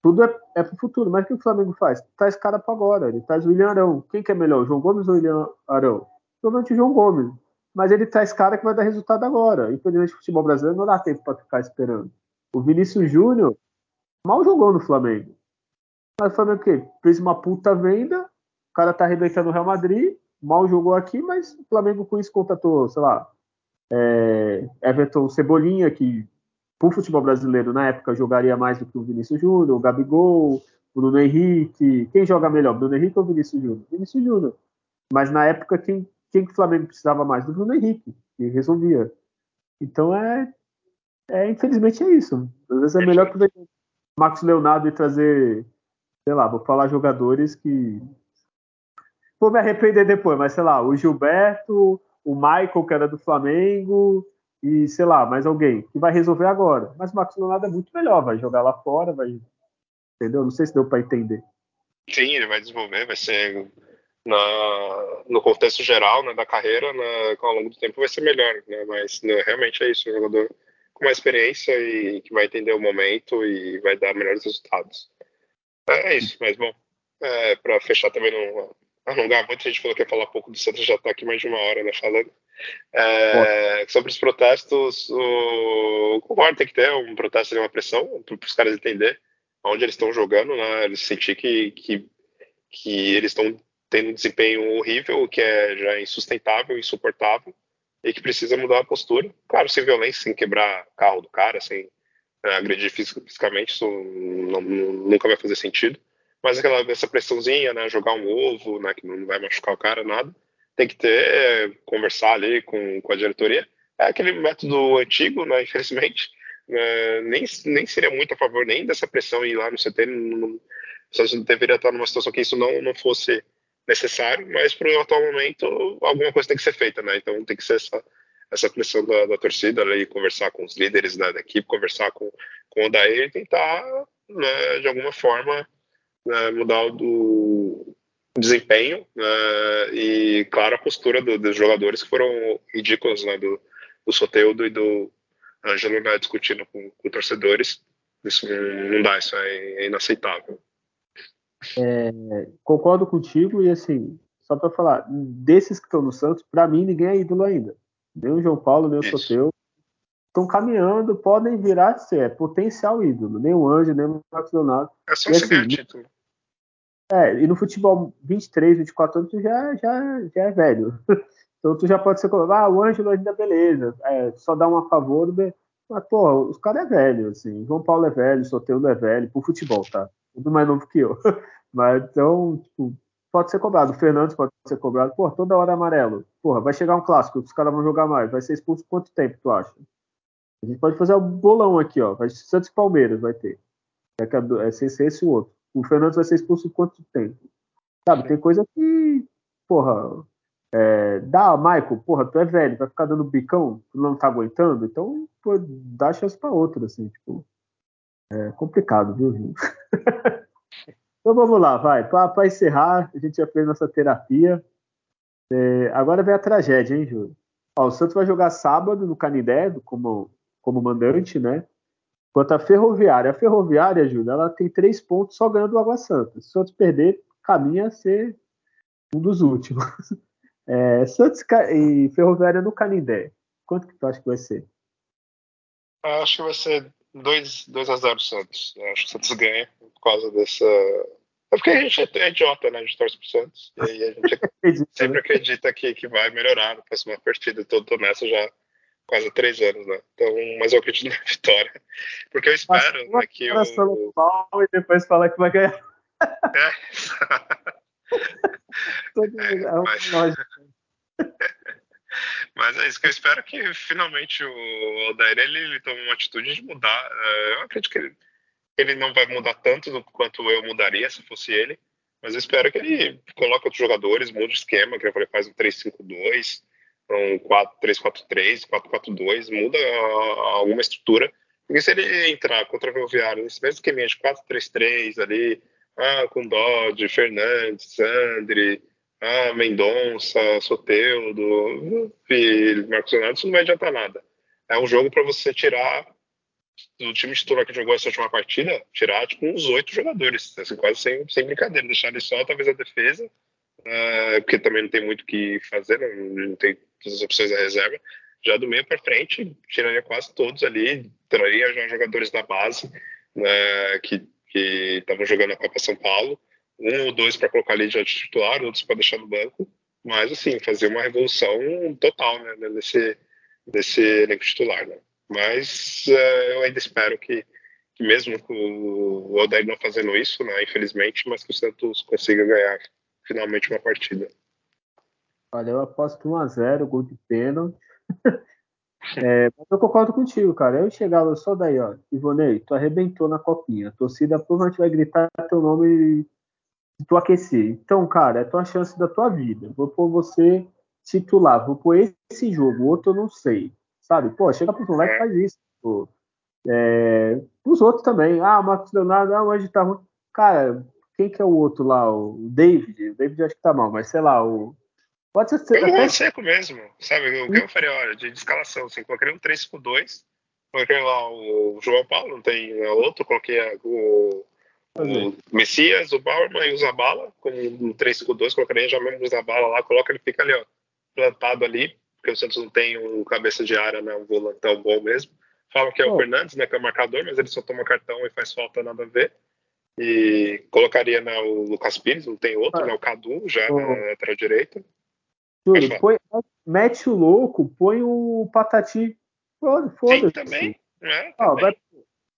Tudo é, é pro futuro. Mas o que o Flamengo faz? Traz cara para agora. Ele traz o William Arão. Quem que é melhor, o João Gomes ou o William Arão? Provavelmente o João Gomes mas ele traz cara que vai dar resultado agora. Infelizmente, o futebol brasileiro não dá tempo para ficar esperando. O Vinícius Júnior mal jogou no Flamengo. Mas o Flamengo o quê? Fez uma puta venda, cara tá arrebentando o Real Madrid, mal jogou aqui, mas o Flamengo com isso contratou, sei lá, é, Everton Cebolinha, que pro futebol brasileiro na época jogaria mais do que o Vinícius Júnior, o Gabigol, o Bruno Henrique. Quem joga melhor, Bruno Henrique ou Vinícius Júnior? Vinícius Júnior. Mas na época, quem quem que o Flamengo precisava mais? Do Bruno Henrique, que resolvia. Então é, é infelizmente é isso. Às vezes é melhor que o Marcos Leonardo e trazer, sei lá, vou falar jogadores que vou me arrepender depois, mas sei lá, o Gilberto, o Michael que era do Flamengo e sei lá, mais alguém que vai resolver agora. Mas o Marcos Leonardo é muito melhor, vai jogar lá fora, vai entendeu? Não sei se deu para entender. Sim, ele vai desenvolver, vai ser na, no contexto geral né, da carreira, né, ao longo do tempo vai ser melhor, né, mas né, realmente é isso, um jogador com mais experiência e que vai entender o momento e vai dar melhores resultados. É, isso, mas bom, é, para fechar também não alongar muito, a gente falou que ia falar pouco do Santos, já está aqui mais de uma hora né, falando. É, sobre os protestos, o concordo, tem que ter um protesto e uma pressão para os caras entender onde eles estão jogando, né, eles sentir que, que, que eles estão tendo um desempenho horrível, que é já insustentável, insuportável, e que precisa mudar a postura. Claro, sem violência, sem quebrar carro do cara, sem é, agredir fisicamente, isso não, nunca vai fazer sentido. Mas aquela essa pressãozinha, né, jogar um ovo, né, que não vai machucar o cara, nada, tem que ter, conversar ali com, com a diretoria. É aquele método antigo, né, infelizmente, é, nem, nem seria muito a favor nem dessa pressão ir lá no CT, não, deveria estar numa situação que isso não, não fosse necessário, mas para o atual momento alguma coisa tem que ser feita, né? Então tem que ser essa, essa pressão da, da torcida ali, conversar com os líderes da, da, equipe, conversar com, com o Daí e tentar, né, de alguma forma, né, mudar o do desempenho né, e, claro, a postura do, dos jogadores que foram ridículos, né, do, do Soteudo e do Ângelo né, discutindo com, com torcedores. Isso não, dá, isso é, inaceitável. É, concordo contigo e assim, só para falar, desses que estão no Santos, para mim ninguém é ídolo ainda. Nem o João Paulo, nem o Soteu. Estão caminhando, podem virar ser é potencial ídolo. Nem o Anjo, nem o Marcos Leonardo. É só e, assim, título. É, e no futebol 23, 24 anos, tu já, já, já é velho. Então tu já pode ser ah, o Ângelo ainda beleza, é, só dá um a favor, mas, pô, os caras é velho, assim, João Paulo é velho, Soteudo é velho, pro futebol, tá? tudo mais novo que eu. Mas então, tipo, pode ser cobrado. O Fernandes pode ser cobrado. Pô, toda hora amarelo. Porra, vai chegar um clássico, os caras vão jogar mais. Vai ser expulso quanto tempo, tu acha? A gente pode fazer um bolão aqui, ó. Vai Santos e Palmeiras vai ter. É, é ser esse o outro. O Fernandes vai ser expulso quanto tempo? Sabe, tem coisa que, porra, é, dá, Michael, porra, tu é velho, vai ficar dando bicão, tu não tá aguentando, então, pô, dá chance pra outro, assim, tipo. É complicado, viu, Rio? então vamos lá, vai. Para encerrar, a gente já fez nossa terapia. É, agora vem a tragédia, hein, Júlio? Ó, o Santos vai jogar sábado no Canidé, como, como mandante, né? Quanto a Ferroviária. A Ferroviária, Júlio, ela tem três pontos só ganhando o Água Santa. Se o Santos perder, caminha a ser um dos últimos. É, Santos e Ferroviária no Canindé. Quanto que tu acha que vai ser? Acho que vai ser 2, 2 a 0 Santos. Acho que o Santos ganha por causa dessa. É porque a gente é idiota, né? A gente torce pro Santos. E a gente sempre né? acredita que, que vai melhorar na próxima partida. Tô nessa já quase três anos, né? Então, mas eu acredito na vitória. Porque eu espero né, que o. Pau e depois falar que vai ganhar. É. é mas... mas é isso que eu espero que finalmente o Odair ele, ele tome uma atitude de mudar. É, eu acredito que ele, ele não vai mudar tanto quanto eu mudaria se fosse ele. Mas eu espero que ele coloque outros jogadores, mude o esquema, que eu falei, faz um 3-5-2, um 4-3-4-3, 4-4-2, muda alguma estrutura. Porque se ele entrar contra o Ferroviário nesse mesmo esqueminha de 4-3-3 ali, ah, com Dodge, Fernandes, André, ah, Mendonça, Soteudo, Marcos Leonardo, isso não vai adiantar nada. É um jogo para você tirar do time titular que jogou essa última partida, tirar tipo uns oito jogadores, assim, quase sem, sem brincadeira, deixar ele só talvez a defesa, uh, porque também não tem muito o que fazer, não, não tem todas as opções da reserva. Já do meio para frente, tiraria quase todos ali, traria já jogadores da base, né, que estavam jogando a Copa São Paulo, um ou dois para colocar ali de titular, outros para deixar no banco, mas assim, fazer uma revolução total né, nesse, nesse elenco titular. Né? Mas uh, eu ainda espero que, que mesmo com o Odair não fazendo isso, né, infelizmente, mas que o Santos consiga ganhar finalmente uma partida. Olha, eu aposto 1x0, gol de pênalti. É, mas eu concordo contigo, cara. Eu chegava só daí, ó. Ivonei, tu arrebentou na copinha. A torcida provavelmente vai gritar teu nome se tu aquecer. Então, cara, é tua chance da tua vida. Vou pôr você titular, vou pôr esse jogo, o outro eu não sei. Sabe? Pô, chega pro moleque e faz isso. Pô. É, os outros também. Ah, Marcos Leonardo, ah, hoje tá ruim. Cara, quem que é o outro lá? O David. O David acho que tá mal, mas sei lá, o Pode ser. Eu até... seco mesmo, sabe? O que eu faria, olha, de, de escalação, assim, coloquei um 3-5-2, coloquei lá o João Paulo, não tem outro, coloquei o, o Messias, o Bauerman e o Zabala, com um 3-5-2, colocaria já mesmo o Zabala lá, coloca ele fica ali, ó, plantado ali, porque o Santos não tem um cabeça de área, né, um volantão bom mesmo. Falam que é o oh. Fernandes, né, que é o marcador, mas ele só toma cartão e faz falta nada a ver. E colocaria né, o Lucas Pires, não tem outro, ah. né, o Cadu já oh. na lateral direita. Júlio, põe, mete o louco, põe o Patati. Foda-se. também. É, ah, vai,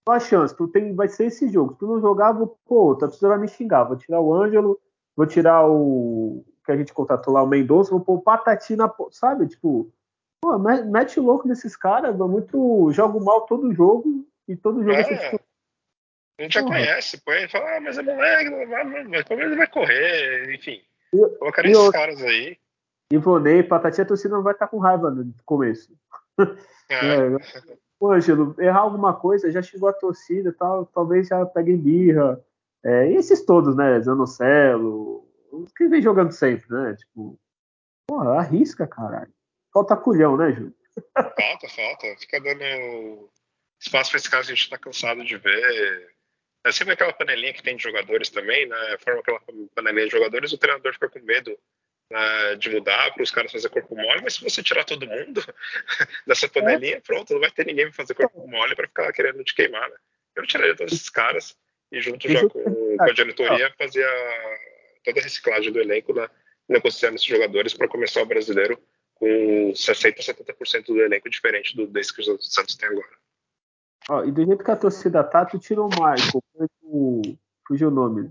qual a chance? Tu tem, vai ser esse jogo. Se tu não jogar, vou, pô, tá precisando me xingar. Vou tirar o Ângelo, vou tirar o que a gente contratou lá, o Mendonça, vou pôr o Patati na. Sabe? Tipo, pô, mete o louco nesses caras. Muito. Jogo mal todo jogo e todo jogo é. A gente já conhece, põe fala, ah, mas é moleque, mas como ele vai correr, enfim. Colocaria esses caras aí. Ivonei, Patati, a torcida não vai estar com raiva no começo. É. é. Pô, Angelo, errar alguma coisa, já chegou a torcida tal, talvez já pegue birra. É, e esses todos, né? Zanocelo, os que vem jogando sempre, né? Tipo, porra, arrisca, caralho. Falta culhão, né, Júlio? Falta, falta. Fica dando espaço para esse caso, a gente tá cansado de ver. É sempre aquela panelinha que tem de jogadores também, né? Forma aquela panelinha de jogadores, o treinador fica com medo uh, de mudar para os caras fazer corpo mole, mas se você tirar todo mundo dessa panelinha, é. pronto, não vai ter ninguém para fazer corpo mole para ficar querendo te queimar, né? Eu tiraria todos esses caras e junto já com, com a diretoria fazia toda a reciclagem do elenco, né? negociando esses jogadores para começar o brasileiro com 60%, 70% do elenco diferente do desse que o Santos tem agora. Ó, e do jeito que a torcida tá, tu tirou o Michael, o, fugiu o nome,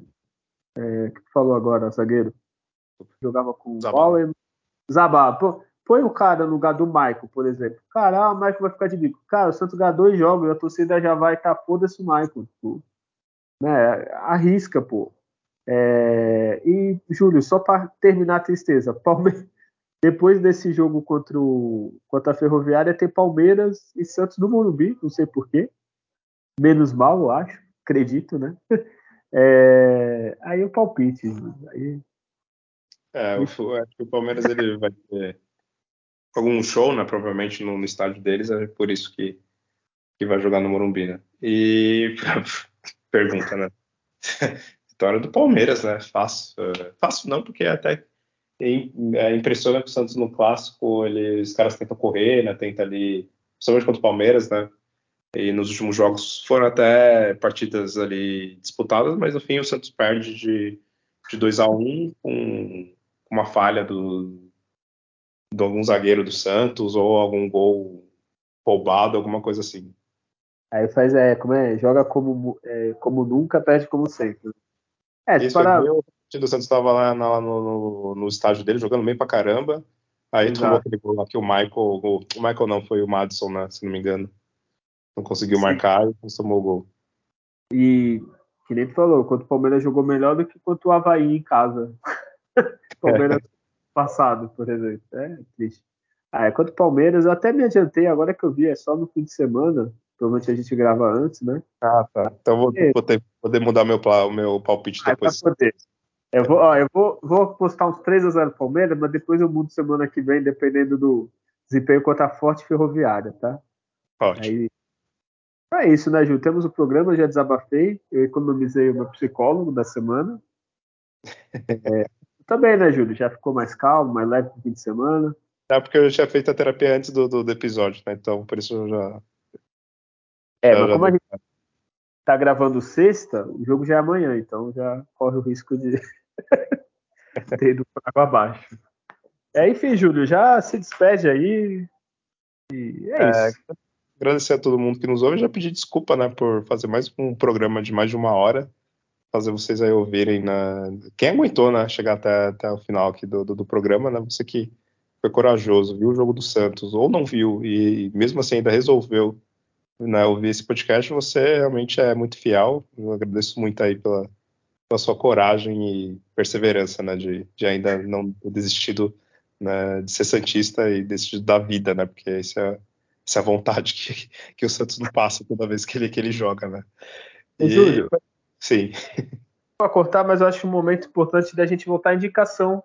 é, que tu falou agora, zagueiro jogava com o Bauer. Zabá. põe o cara no lugar do Michael, por exemplo. Cara, ah, o Michael vai ficar de bico. Cara, o Santos ganha dois jogos e a torcida já vai estar tá, foda-se o Michael. Tipo, né? Arrisca, pô. É... E, Júlio, só para terminar a tristeza, Palmeiras, depois desse jogo contra, o, contra a Ferroviária, tem Palmeiras e Santos no Morumbi, não sei porquê. Menos mal, eu acho, acredito, né? É... Aí o palpite, aí é, eu acho que o Palmeiras ele vai ter algum show, né? Provavelmente no, no estádio deles, é por isso que que vai jogar no Morumbi, né? E pergunta, né? Vitória do Palmeiras, né? Fácil. É, fácil não, porque até é, impressiona que o Santos no clássico, ele, os caras tentam correr, né? Tenta ali, principalmente contra o Palmeiras, né? E nos últimos jogos foram até partidas ali disputadas, mas no fim o Santos perde de, de 2 a 1 um, com uma falha do, de algum zagueiro do Santos ou algum gol roubado, alguma coisa assim. Aí faz, é, como é, joga como, é, como nunca, perde como sempre. É, Isso para... o time do Santos estava lá, lá no, no, no, estádio dele, jogando bem pra caramba. Aí Exato. tomou aquele gol aqui, o Michael, o, o Michael não, foi o Madison, né, se não me engano. Não conseguiu Sim. marcar e tomou o gol. E, que nem tu falou, quanto o Palmeiras jogou melhor do que quanto o Havaí em casa. Palmeiras é. passado, por exemplo. É triste. Ah, é, quanto o Palmeiras, eu até me adiantei, agora que eu vi, é só no fim de semana. Provavelmente a gente grava antes, né? Ah, tá. Então vou, é. vou ter, poder mudar meu, o meu palpite ah, depois. poder. Eu vou, ó, eu vou, vou postar uns 3 a 0 Palmeiras, mas depois eu mudo semana que vem, dependendo do desempenho contra a Forte Ferroviária, tá? Ótimo. Aí, é isso, né, Ju? Temos o programa, já desabafei, eu economizei o meu psicólogo da semana. É, também, né, Júlio? Já ficou mais calmo, mais leve no fim de semana. É, porque eu já tinha feito a terapia antes do, do, do episódio, né? Então, por isso eu já. É, já, mas como já... a gente tá gravando sexta, o jogo já é amanhã, então já corre o risco de ter ido para água abaixo. É, enfim, Júlio, já se despede aí. E é, é isso agradecer a todo mundo que nos ouve. Já pedir desculpa, né, por fazer mais um programa de mais de uma hora. Fazer vocês aí ouvirem, né? Quem aguentou, né, chegar até, até o final aqui do, do, do programa, né? Você que foi corajoso, viu o jogo do Santos, ou não viu, e mesmo assim ainda resolveu né, ouvir esse podcast, você realmente é muito fiel. Eu agradeço muito aí pela, pela sua coragem e perseverança, né, de, de ainda não ter desistido né, de ser Santista e desistido da vida, né, porque isso é essa vontade que, que o Santos não passa toda vez que ele, que ele joga, né? E, Júlio, sim. Para cortar, mas eu acho um momento importante da gente voltar à indicação.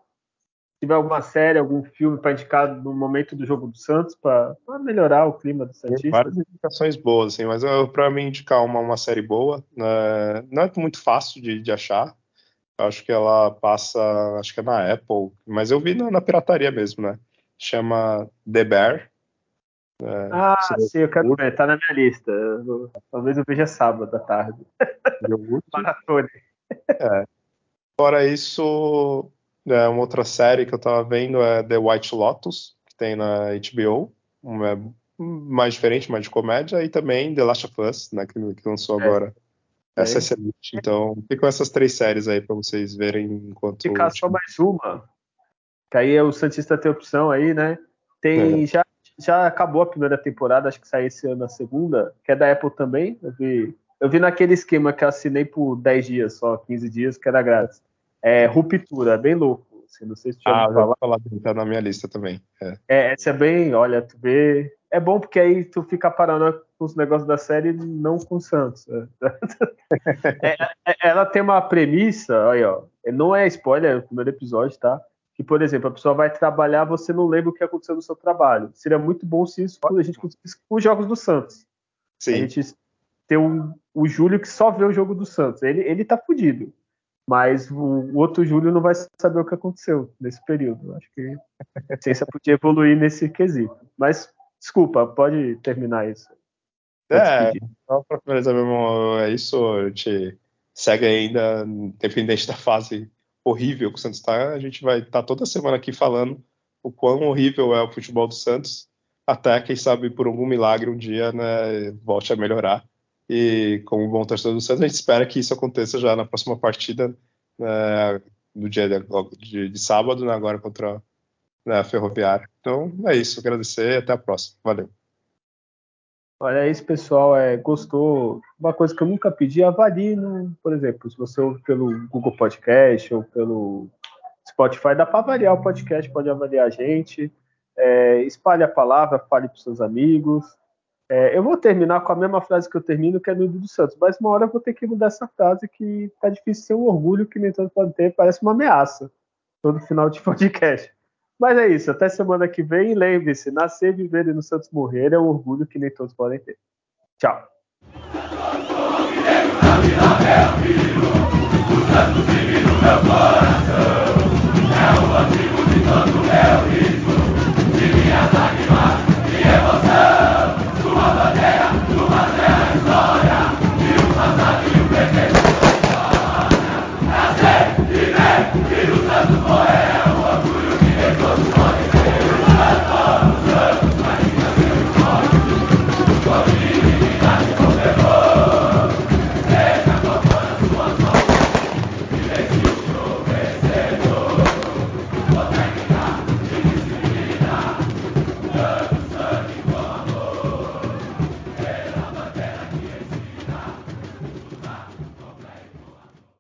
Se tiver alguma série, algum filme para indicar no momento do jogo do Santos, para melhorar o clima do Santos. Tem várias indicações boas, assim, mas para mim indicar uma, uma série boa, né, não é muito fácil de, de achar. acho que ela passa, acho que é na Apple, mas eu vi na, na pirataria mesmo, né? Chama The Bear, é, ah, sim, eu quero ver, tá na minha lista. Eu, talvez eu veja sábado à tarde. Maratone. É. Fora isso, é, uma outra série que eu tava vendo é The White Lotus, que tem na HBO. Uma, mais diferente, mais de comédia, e também The Last of Us, né, que, que lançou é. agora. Essa é excelente. Então, ficam essas três séries aí para vocês verem enquanto. Ficar só mais uma. Que aí o Santista tem opção aí, né? Tem é. já já acabou a primeira temporada, acho que sai esse ano a segunda, que é da Apple também. Eu vi, eu vi naquele esquema que eu assinei por 10 dias só, 15 dias, que era grátis. É Ruptura, bem louco. Assim, não sei se já ah, falar. falar tá na minha lista também. É. é, essa é bem, olha, tu vê. É bom porque aí tu fica parando com os negócios da série, não com o Santos. Né? é, é, ela tem uma premissa, aí, ó. Não é spoiler, é o primeiro episódio, tá? Que, por exemplo, a pessoa vai trabalhar, você não lembra o que aconteceu no seu trabalho. Seria muito bom se isso a gente conseguisse com os jogos do Santos. Sim. A gente ter um, o Júlio que só vê o jogo do Santos. Ele, ele tá fudido. Mas o, o outro Júlio não vai saber o que aconteceu nesse período. Acho que a ciência podia evoluir nesse quesito. Mas, desculpa, pode terminar isso. é, só para finalizar mesmo, é isso. A gente segue ainda, independente da fase horrível que o Santos está, a gente vai estar tá toda semana aqui falando o quão horrível é o futebol do Santos, até quem sabe por algum milagre um dia né, volte a melhorar. E como bom torcedor do Santos, a gente espera que isso aconteça já na próxima partida, né, no dia de, de, de sábado, né, agora contra né, a Ferroviária. Então é isso, agradecer e até a próxima. Valeu. Olha isso, pessoal, é, gostou? Uma coisa que eu nunca pedi, avalie, no, por exemplo, se você ouve pelo Google Podcast ou pelo Spotify, dá para avaliar o podcast, pode avaliar a gente, é, espalhe a palavra, fale para seus amigos. É, eu vou terminar com a mesma frase que eu termino, que é do Santos, mas uma hora eu vou ter que mudar essa frase que tá difícil ser um orgulho que nem todos podem ter, parece uma ameaça todo final de podcast. Mas é isso, até semana que vem. E lembre-se, nascer, viver e no Santos morrer é um orgulho que nem todos podem ter. Tchau. É de